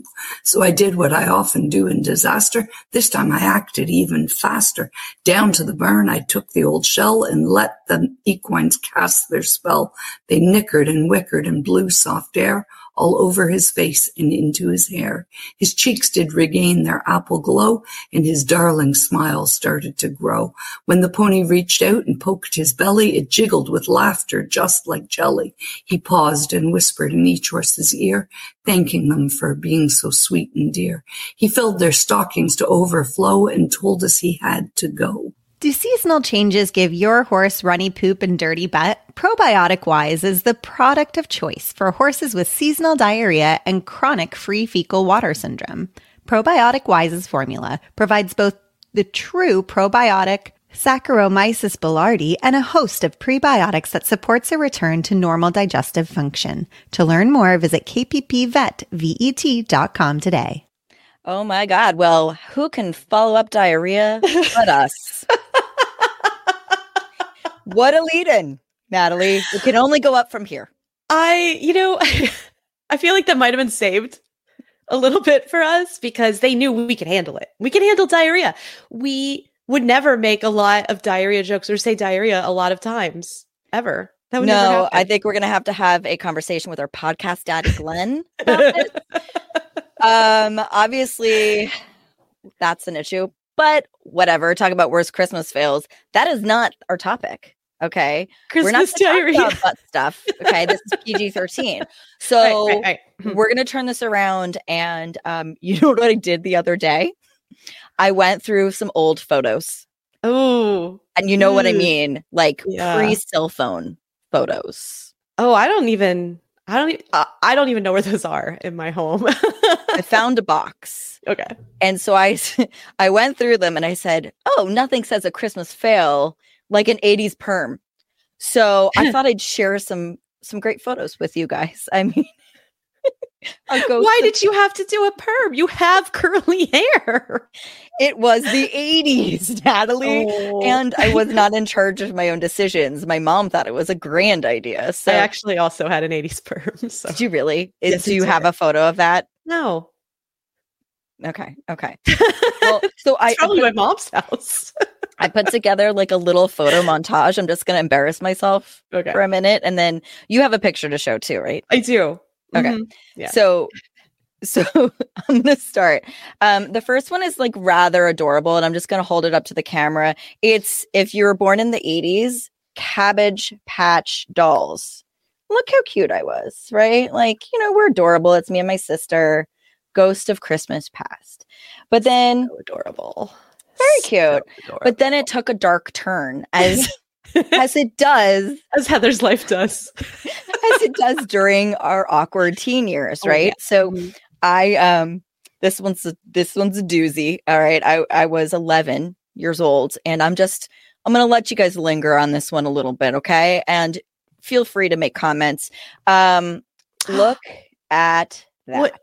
So I did what I often do in disaster. This time I acted even faster. Down to the barn, I took the old shell and let the equines cast their spell. They nickered and wickered and blew soft air all over his face and into his hair. His cheeks did regain their apple glow, and his darling smile started to grow. When the pony reached out and poked his belly, it jiggled with laughter just like jelly. He paused and whispered in each horse's ear, thanking them for being so sweet and dear. He filled their stockings to overflow and told us he had to go. Do seasonal changes give your horse runny poop and dirty butt? Probiotic Wise is the product of choice for horses with seasonal diarrhea and chronic free fecal water syndrome. Probiotic Wise's formula provides both the true probiotic Saccharomyces boulardii and a host of prebiotics that supports a return to normal digestive function. To learn more, visit kppvetvet.com today. Oh my God. Well, who can follow up diarrhea but us? what a lead in, Natalie. It can only go up from here. I, you know, I feel like that might have been saved a little bit for us because they knew we could handle it. We can handle diarrhea. We would never make a lot of diarrhea jokes or say diarrhea a lot of times ever. That would never no. I think we're gonna have to have a conversation with our podcast daddy Glenn. um, obviously, that's an issue, but whatever. Talk about worst Christmas fails. That is not our topic. Okay, we're not Christmas about butt stuff. Okay, this is PG thirteen. So right, right. Hmm. we're gonna turn this around, and um, you know what I did the other day? I went through some old photos. Oh, and you know what I mean, like Yeah. pre cell phone photos. Oh, I don't even. I don't. Even, uh, I don't even know where those are in my home. I found a box. Okay. And so I, I went through them and I said, "Oh, nothing says a Christmas fail like an 80s perm." So I thought I'd share some some great photos with you guys. I mean, Why did you have to do a perm? You have curly hair. it was the 80s, Natalie, Oh. and I was not in charge of my own decisions. My mom thought it was a grand idea. So I actually also had an 80s perm. So did you really? Is, Yes, do I you have a photo of that? no, Okay. Okay. Well, so I, I probably put- my mom's house. I put together like a little photo montage. I'm just going to embarrass myself Okay. for a minute. And then you have a picture to show too, right? I do. Okay. Mhm. Yeah. So, so I'm going to start. Um, the first one is like rather adorable, and I'm just going to hold it up to the camera. It's if you were born in the 80s, Cabbage Patch Dolls. Look how cute I was, right? Like, you know, we're adorable. It's me and my sister, Ghost of Christmas Past. But then, adorable. very cute. But then it took a dark turn as as it does As Heather's life does. as it does during our awkward teen years, Oh, right? yeah. So Mhm. I um this one's a, this one's a doozy. All right. I I was 11 years old and I'm just I'm going to let you guys linger on this one a little bit, okay? And feel free to make comments. Um look at that. What-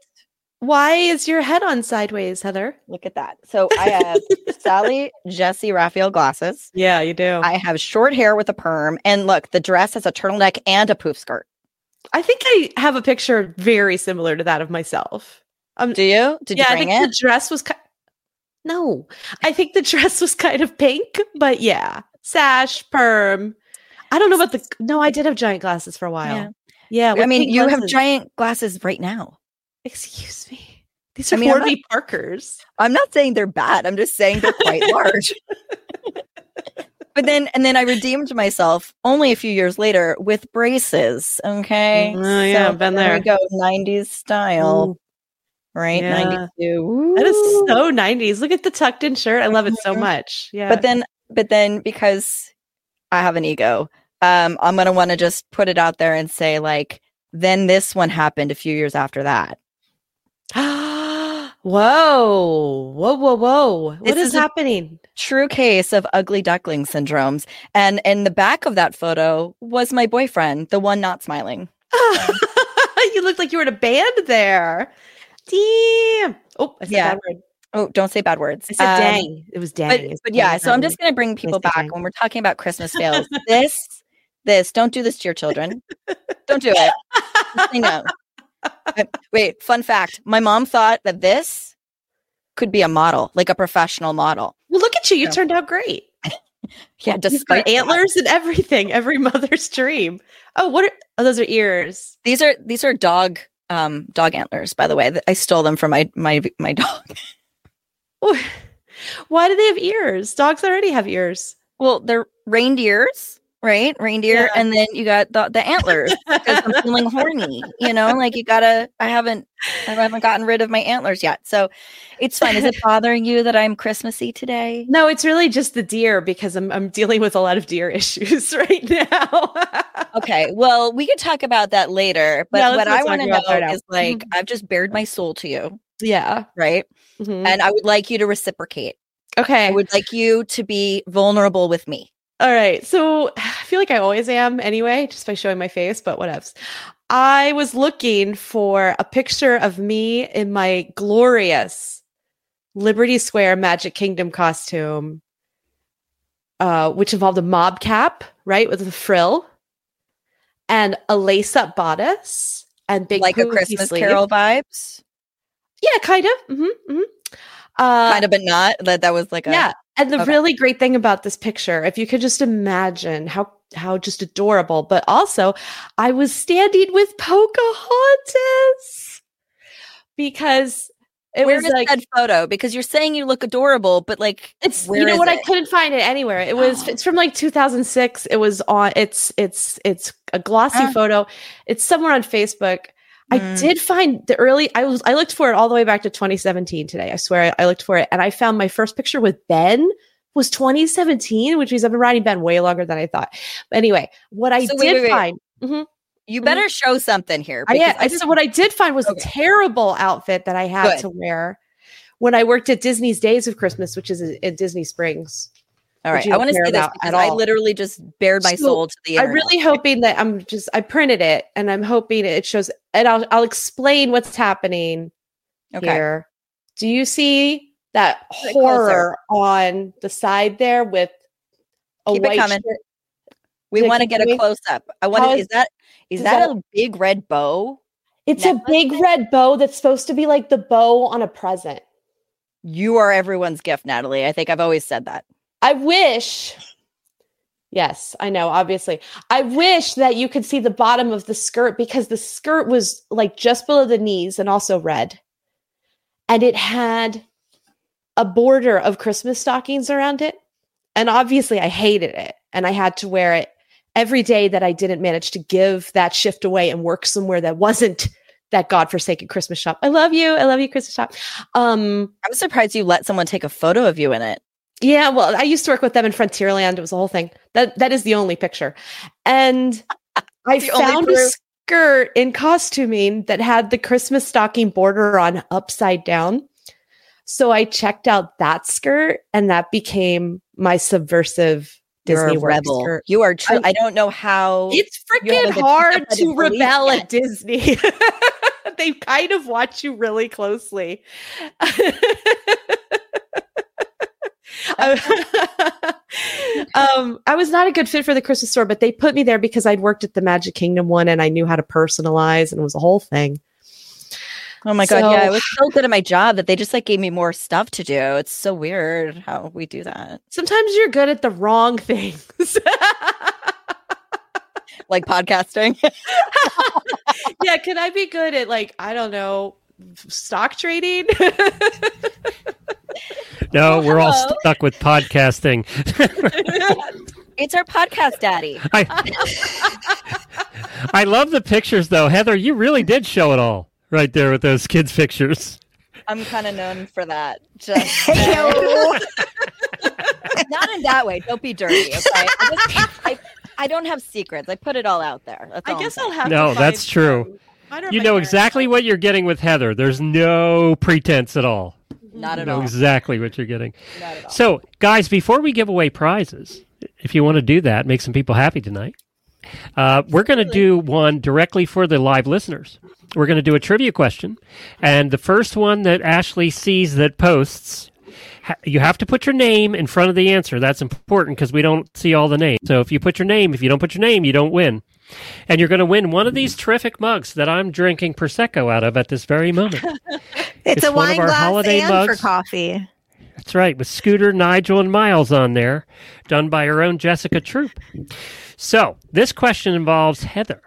Why is your head on sideways, Heather? Look at that. So I have Sally Jessy Raphael glasses. Yeah, you do. I, I have short hair with a perm and look, the dress has a turtleneck and a poof skirt. I think I have a picture very similar to that of myself. Um, Do you? Did yeah, you I think it? the dress was. Ki- no, I think the dress was kind of pink, but yeah, sash, perm. I don't know about the. No, I did have giant glasses for a while. Yeah. Yeah, I mean, pink you have giant glasses right now. Excuse me. These I are mean, I'm Warby Parkers. I'm not saying they're bad. I'm just saying they're quite large. but then, and then I redeemed myself only a few years later with braces. Okay. Oh, yeah, been there. we go. 90s style. Ooh, Right. Yeah. 92. that is so 90s. Look at the tucked in shirt. I love it so Mhm. much. Yeah. But then, but then because I have an ego, um, I'm going to want to just put it out there and say, like, then this one happened a few years after that. whoa, whoa, whoa, whoa. What is, is happening? true case of ugly duckling syndromes. And in the back of that photo was my boyfriend, the one not smiling. you looked like you were in a band there. Damn. Oh, I said Yeah. Oh, don't say bad words. I said Um, dang. It was dang. But, but yeah, so I'm just going to bring people back dang. when we're talking about Christmas fails. this, this, don't do this to your children. don't do it. No. Uh, Wait, fun fact. My mom thought that this could be a model, like a professional model. Well, look at you. You Yeah. turned out great. Yeah, despite that. antlers and everything. Every mother's dream. Oh, what are oh, those are ears. These are these are dog um dog antlers, by the way. I stole them from my my my dog. Why do they have ears? Dogs already have ears. Well, they're reindeers, right? Reindeer, Yeah. and then you got the, the antlers because I'm feeling horny. You know, like you gotta. I haven't, I haven't gotten rid of my antlers yet, so it's fine. Is it bothering you that I'm Christmassy today? No, it's really just the deer because I'm I'm dealing with a lot of deer issues right now. Okay, well, we could talk about that later. But let's what I want to know now. is like I've just bared my soul to you, yeah. right? Mhm. And I would like you to reciprocate. Okay. I would like you to be vulnerable with me. All right. So I feel like I always am anyway, just by showing my face, but whatevs. I was looking for a picture of me in my glorious Liberty Square Magic Kingdom costume, uh, which involved a mob cap, right, with a frill and a lace up bodice and big like a Christmas sleeve. Carol vibes, Yeah, kind of. hmm hmm Uh, kind of, but not. That that was like a yeah. And the Okay. really great thing about this picture, if you could just imagine how how just adorable, but also I was standing with Pocahontas because it Where was like that photo? Because you're saying you look adorable, but like it's you know what I couldn't find it anywhere. It was it's from like 2006. It was on it's it's it's a glossy Ah. photo. It's somewhere on Facebook. I Mm. did find the early I was I looked for it all the way back to 2017 today. I swear I, I looked for it and I found my first picture with Ben was 2017, which means I've been riding Ben way longer than I thought. But anyway, what I So did wait, wait, wait. find Mhm. You better show something here. I, yeah, I, so what I did find was Okay. a terrible outfit that I had Good. to wear when I worked at Disney's Days of Christmas, which is in Disney Springs. All right, I want to say this because I literally just bared my So, soul to the I'm really hoping that I'm just I printed it and I'm hoping it shows and I'll I'll explain what's happening Okay. here. Do you see that Put it closer. horror on the side there with a Keep it white shirt? We want to get a close up. I want to. is- that is is that that- a big red bow? It's a big red bow that's supposed to be like the bow on a present. You are everyone's gift, Natalie. I think I've always said that. I wish. Yes, I know, obviously. I wish that you could see the bottom of the skirt because the skirt was like just below the knees and also red. And it had a border of Christmas stockings around it. And obviously, I hated it. And I had to wear it every day that I didn't manage to give that shift away and work somewhere that wasn't that godforsaken Christmas shop. I love you. I love you, Christmas shop. Um, I'm surprised you let someone take a photo of you in it. Yeah, well, I used to work with them in Frontierland. It was a whole thing. That that is the only picture. And I found a skirt in costuming that had the Christmas stocking border on upside down. So I checked out that skirt and that became my subversive You're Disney a rebel. skirt. You are true. I- I, don't know how. It's freaking been picked up hard to rebel yet. at Disney. they kind of watch you really closely. um, I was not a good fit for the Christmas store, but they put me there because I'd worked at the Magic Kingdom one and I knew how to personalize, and it was a whole thing. Oh my god, yeah, I was so good at my job that they just like gave me more stuff to do. It's so weird how we do that. Sometimes you're good at the wrong things. Like podcasting. yeah, can I be good at like I don't know stock trading? No, we're all hello. stuck with podcasting. it's our podcast daddy. I, I love the pictures, though. Heather, you really did show it all right there with those kids' pictures. I'm kind of known for that. Just not in that way. Don't be dirty. Okay. I, just, I, I don't have secrets. I put it all out there. That's all I guess I'm I'll have No, to that's true. I You know exactly what you're getting with Heather. There's no pretense at all. Not at all. exactly what you're getting. Not at all. So, guys, before we give away prizes, if you want to do that, make some people happy tonight, uh, we're going to do one directly for the live listeners. We're going to do a trivia question. And the first one that Ashley sees that posts, ha- you have to put your name in front of the answer. That's important because we don't see all the names. So if you put your name, if you don't put your name, you don't win. And you're going to win one of these terrific mugs that I'm drinking Prosecco out of at this very moment. It's, It's a one of wine our glass holiday and mugs. for coffee. That's right, with Scooter, Nigel, and Miles on there, done by our own Jessica Troop. So, this question involves Heather.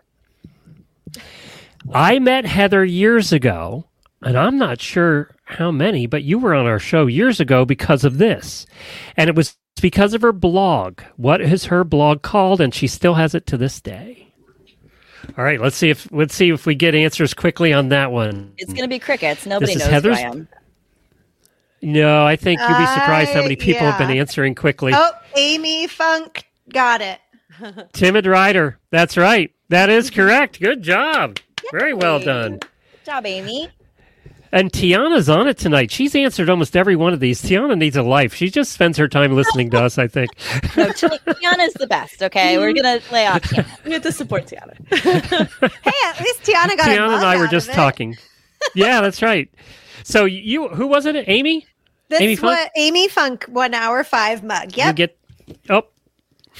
I met Heather years ago, and I'm not sure how many, but you were on our show years ago because of this. And it was because of her blog. What is her blog called? And she still has it to this day. All right, let's see if let's see if we get answers quickly on that one. It's gonna be crickets. Nobody is knows Heather's- who I am. No, I think you'll be uh, surprised how many people have been answering quickly. Oh, Amy Funk got it. Timid Rider. That's right. That is mm-hmm. correct. Good job. Very well done. Good job, Amy. And Tiana's on it tonight. She's answered almost every one of these. Tiana needs a life. She just spends her time listening to us, I think. No, Ti- Tiana's the best. Okay, we're gonna lay off Tiana. We have to support Tiana. Hey, at least Tiana got a Tiana mug and I were just talking. Yeah, that's right. So you who was it? Amy? This Amy Funk? what Amy Funk one hour five mug. You get Oh,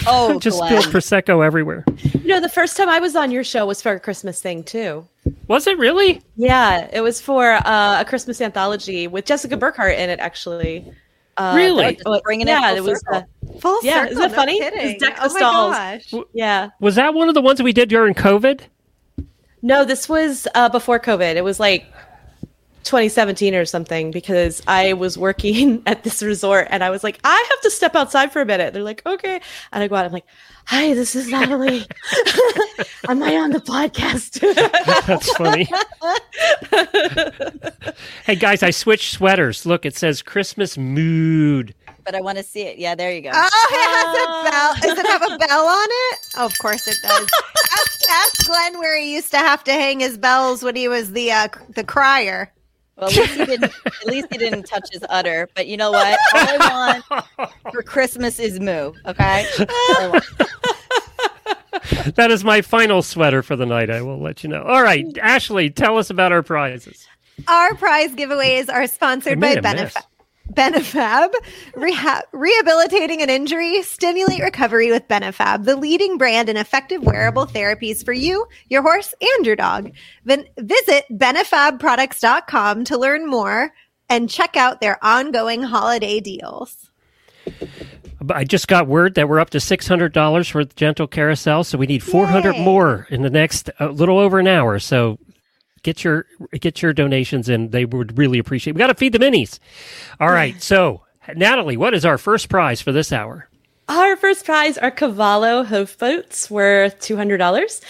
Oh, just Glenn. spilled prosecco everywhere. You know, the first time I was on your show was for a Christmas thing too. Was it really? Yeah, it was for uh, a Christmas anthology with Jessica Burkhart in it, actually. Uh, Really? that- Just bringing it yeah, full it was. circle. Uh, Full yeah, circle. isn't that no funny? kidding. Was Deck the oh my Stalls. gosh. yeah. Was that one of the ones we did during COVID? No, this was uh, before COVID. It was like 2017 or something because I was working at this resort and I was like, I have to step outside for a minute. They're like, okay. And I go out. I'm like, hi, this is Natalie. Am I on the podcast? That's funny. hey guys, I switched sweaters. Look, it says Christmas mood. But I want to see it. Yeah, there you go. Oh, it has a bell. Does it have a bell on it? Oh, of course it does. ask, ask Glenn where he used to have to hang his bells when he was the uh, the crier. Well, at least he didn't. At least he didn't touch his udder. But you know what? All I want for Christmas is moo. Okay. That is my final sweater for the night. I will let you know. All right, Ashley, tell us about our prizes. Our prize giveaways are sponsored by made a mess. Benefab. Reha- rehabilitating an injury, stimulate recovery with Benefab, the leading brand in effective wearable therapies for you, your horse, and your dog. Then visit benefabproducts.com to learn more and check out their ongoing holiday deals. I just got word that we're up to six hundred dollars for the Gentle Carousel, so we need four hundred more in the next a little over an hour. So get your get your donations in; they would really appreciate. We got to feed the minis. All right, so Natalie, what is our first prize for this hour? Our first prize are Cavallo hoof boots worth $200.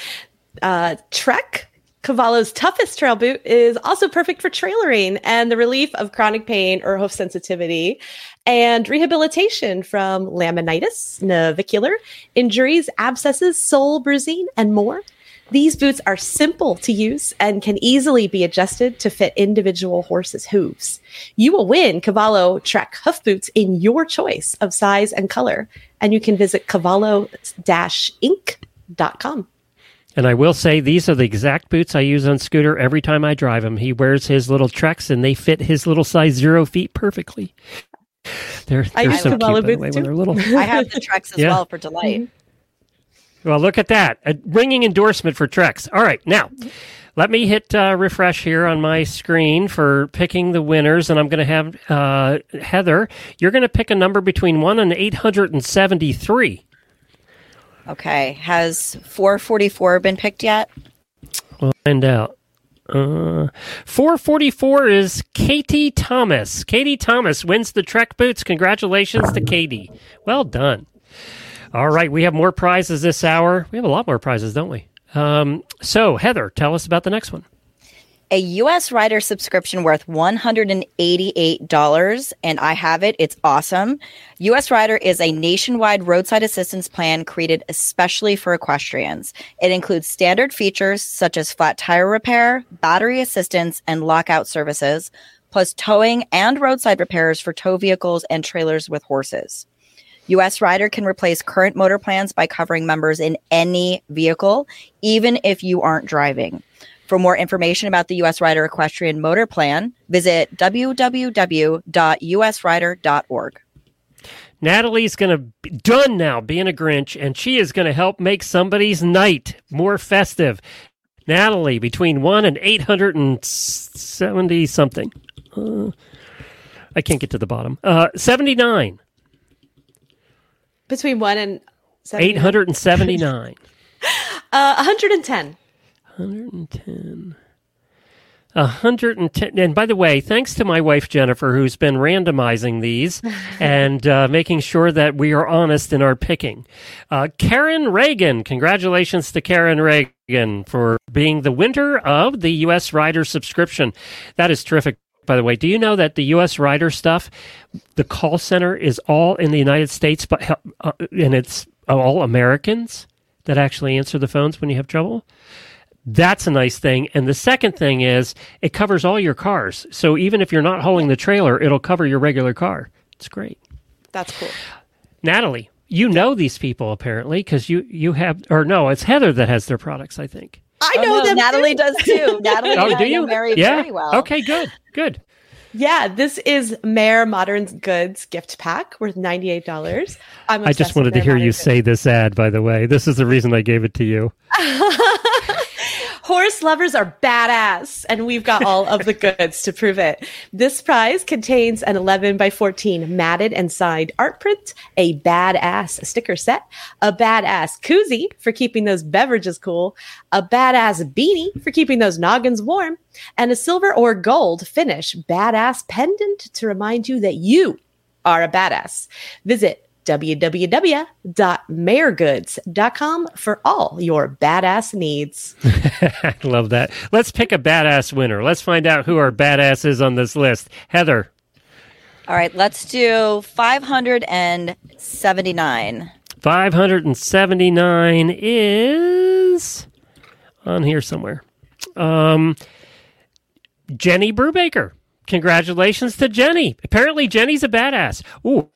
Uh, Trek, Cavallo's toughest trail boot, is also perfect for trailering and the relief of chronic pain or hoof sensitivity and rehabilitation from laminitis, navicular injuries, abscesses, sole bruising, and more. These boots are simple to use and can easily be adjusted to fit individual horses' hooves. You will win Cavallo Trek hoof boots in your choice of size and color, and you can visit cavallo-inc.com. And I will say these are the exact boots I use on Scooter every time I drive him. He wears his little treks, and they fit his little size zero feet perfectly. They're, I they're use so cute, Cavallo by the boots way, too. when they're little. I have the Treks as Yeah. well for delight. Well, look at that. A ringing endorsement for Treks. All right. Now, let me hit uh, refresh here on my screen for picking the winners. And I'm going to have uh, Heather, you're going to pick a number between 1 and 873. Okay. Has 444 been picked yet? We'll find out. Uh, 444 is Katie Thomas. Katie Thomas wins the Trek boots. Congratulations to Katie. Well done. All right, we have more prizes this hour. We have a lot more prizes, don't we? Um, so, Heather, tell us about the next one. A US Rider subscription worth $188, and I have it. It's awesome. US Rider is a nationwide roadside assistance plan created especially for equestrians. It includes standard features such as flat tire repair, battery assistance, and lockout services, plus towing and roadside repairs for tow vehicles and trailers with horses. US Rider can replace current motor plans by covering members in any vehicle, even if you aren't driving. For more information about the US Rider Equestrian Motor Plan, visit www.usrider.org. Natalie's going to be done now being a Grinch, and she is going to help make somebody's night more festive. Natalie, between 1 and 870 something. Uh, I can't get to the bottom. Uh, 79. Between 1 and 70. 879. Uh, 110. 110. 110. And by the way, thanks to my wife Jennifer, who's been randomizing these and uh, making sure that we are honest in our picking. Uh, Karen Reagan, congratulations to Karen Reagan for being the winner of the U.S. Rider subscription. That is terrific. By the way, do you know that the U.S. Rider stuff, the call center is all in the United States, but uh, and it's all Americans that actually answer the phones when you have trouble? That's a nice thing. And the second thing is it covers all your cars. So even if you're not hauling the trailer, it'll cover your regular car. It's great. That's cool. Natalie, you know these people apparently because you you have or no, it's Heather that has their products. I think. I Oh, know no, them. Natalie too. does too. Natalie oh, do you? Mary yeah. very well. Okay. Good. Good. Yeah, this is Mare Modern Goods gift pack worth $98. I'm just wanted to hear Modern you Goods. say this ad. By the way, this is the reason I gave it to you. Horse lovers are badass, and we've got all of the goods to prove it. This prize contains an 11 by 14 matted and signed art print, a badass sticker set, a badass koozie for keeping those beverages cool, a badass beanie for keeping those noggins warm, and a silver or gold finish badass pendant to remind you that you are a badass. Visit www.maregoods.com for all your badass needs. I love that. Let's pick a badass winner. Let's find out who our badass is on this list. Heather. All right, let's do 579. 579 is on here somewhere. Um, Jenny Brubaker. Congratulations to Jenny. Apparently, Jenny's a badass. Ooh,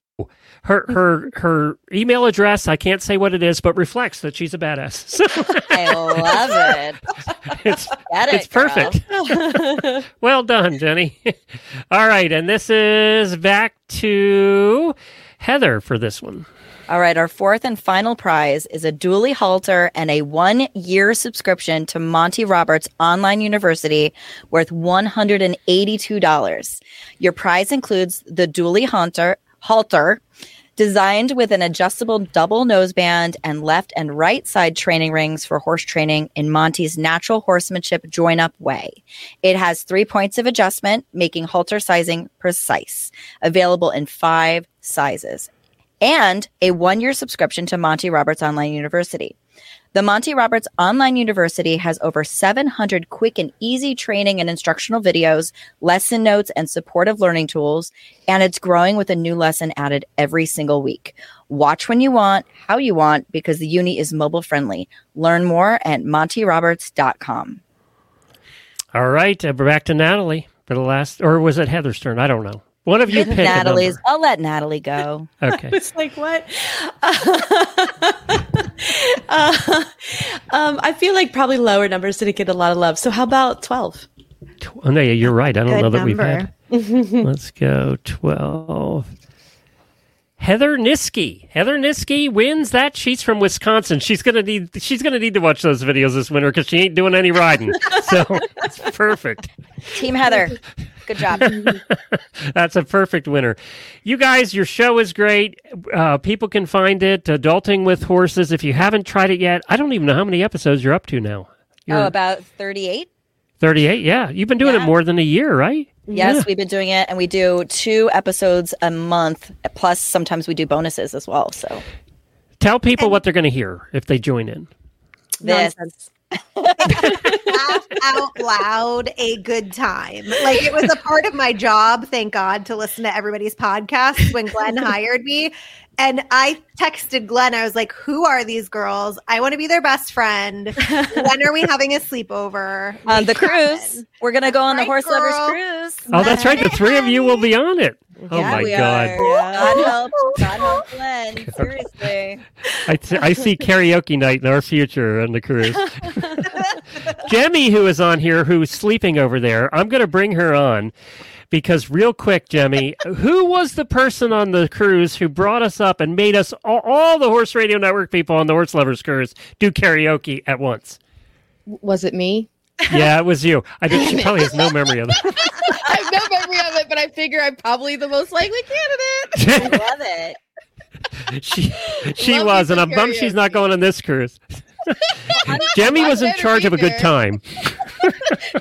her her her email address I can't say what it is, but reflects that she's a badass. So I love it. it's Get it, it's perfect. well done, Jenny. All right, and this is back to Heather for this one. All right, our fourth and final prize is a dually halter and a one year subscription to Monty Roberts Online University worth $182. Your prize includes the dually halter, halter designed with an adjustable double noseband and left and right side training rings for horse training in Monty's natural horsemanship join up way. It has three points of adjustment, making halter sizing precise. Available in five sizes and a one year subscription to Monty Roberts Online University. The Monty Roberts Online University has over 700 quick and easy training and instructional videos, lesson notes, and supportive learning tools, and it's growing with a new lesson added every single week. Watch when you want, how you want, because the uni is mobile friendly. Learn more at montyroberts.com. All right, uh, we're back to Natalie for the last, or was it Heather's turn? I don't know. One of you pick Natalie's. number. I'll let Natalie go. Okay. it's like what? Uh, um, I feel like probably lower numbers didn't get a lot of love. So how about twelve? Oh, no, yeah, you're right. I don't Good know that we've had. Let's go 12. Heather Niski. Heather Niski wins that. She's from Wisconsin. She's gonna need. She's gonna need to watch those videos this winter because she ain't doing any riding. so it's perfect. Team Heather, good job. That's a perfect winner. You guys, your show is great. Uh, people can find it. Adulting with horses. If you haven't tried it yet, I don't even know how many episodes you're up to now. You're oh, about 38? 38. Yeah, you've been doing it more than a year, right? Yes, Yeah. we've been doing it, and we do two episodes a month. Plus, sometimes we do bonuses as well. So Tell people what they're going to hear if they join in. this laugh out loud a good time. Like it was a part of my job, thank God, to listen to everybody's podcasts when Glenn hired me. And I texted Glenn, I was like, Who are these girls? I want to be their best friend. when are we having a sleepover? on the Make it happen." cruise, we're gonna go on the Right, horse lovers cruise. Oh, that's right. The three of you will be on it. Oh Yeah, my we god! are. God help, God help Glenn. Seriously. I, t- I see karaoke night in our future on the cruise. Jemmy, who is on here, who's sleeping over there, I'm going to bring her on because, real quick, Jemmy, who was the person on the cruise who brought us up and made us all, all the Horse Radio Network people on the Horse Lovers cruise do karaoke at once? Was it me? Yeah, it was you. I think she probably has no memory of it. I have no memory of it, but I figure I'm probably the most likely candidate. I love it. She she Love was, and I'm some bummed she's not going on this cruise. Jemmy was in charge of a good time.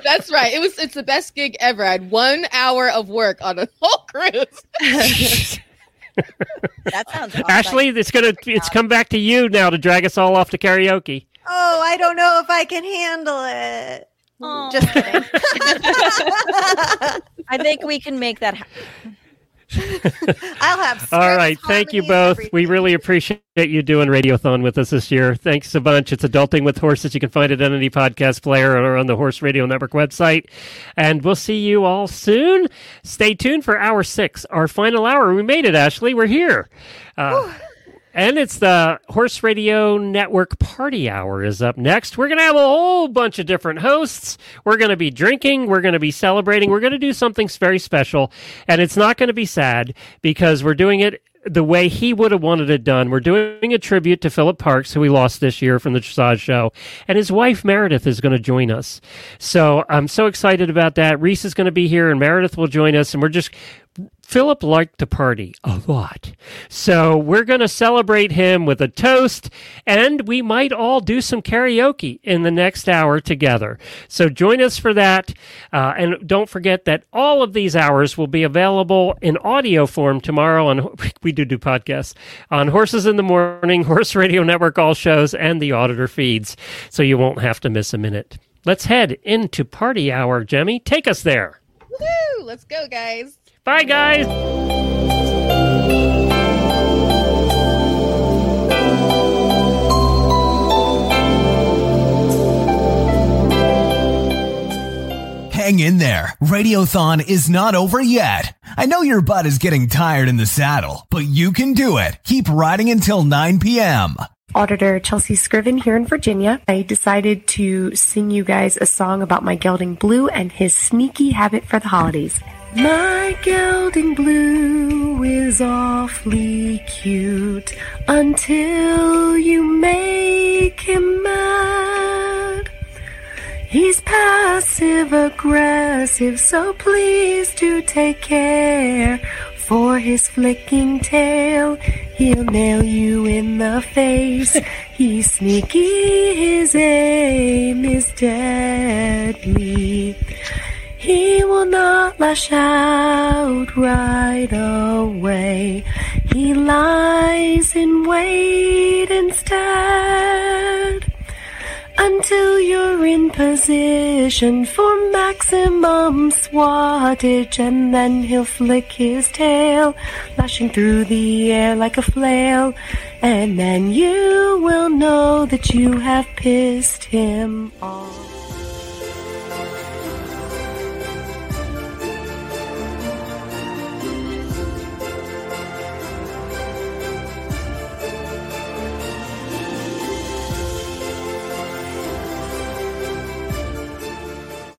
That's right. It was. It's the best gig ever. I had one hour of work on a whole cruise. That sounds Ashley, it's gonna it's come back to you now to drag us all off to karaoke. Oh, I don't know if I can handle it. Just kidding. I think we can make that happen. I'll have All right, thank you both. We really appreciate you doing Radiothon with us this year. Thanks a bunch. It's Adulting with Horses. You can find it on any podcast player or on the Horse Radio Network website. And we'll see you all soon. Stay tuned for hour six, our final hour. We made it, Ashley. We're here. Uh, and it's the Horse Radio Network Party Hour is up next. We're going to have a whole bunch of different hosts. We're going to be drinking. We're going to be celebrating. We're going to do something very special. And it's not going to be sad because we're doing it the way he would have wanted it done. We're doing a tribute to Philip Parks, who we lost this year from the Dressage Show, and his wife Meredith is going to join us. So I'm so excited about that. Reese is going to be here, and Meredith will join us, and we're just Philip liked to party a lot. So we're going to celebrate him with a toast, and we might all do some karaoke in the next hour together. So join us for that. Uh, and don't forget that all of these hours will be available in audio form tomorrow on, we do do podcasts, on Horses in the Morning, Horse Radio Network, all shows, and the auditor feeds. So you won't have to miss a minute. Let's head into party hour, Jemmy. Take us there. Woohoo! Let's go, guys. Bye, guys. Hang in there. Radiothon is not over yet. I know your butt is getting tired in the saddle, but you can do it. Keep riding until 9 p.m. Auditor Chelsea Scriven here in Virginia. I decided to sing you guys a song about my gelding blue and his sneaky habit for the holidays. My gelding blue is awfully cute until you make him mad. He's passive aggressive, so please do take care. For his flicking tail, he'll nail you in the face. He's sneaky, his aim is deadly. He will not lash out right away. He lies in wait instead. Until you're in position for maximum swattage and then he'll flick his tail lashing through the air like a flail. And then you will know that you have pissed him off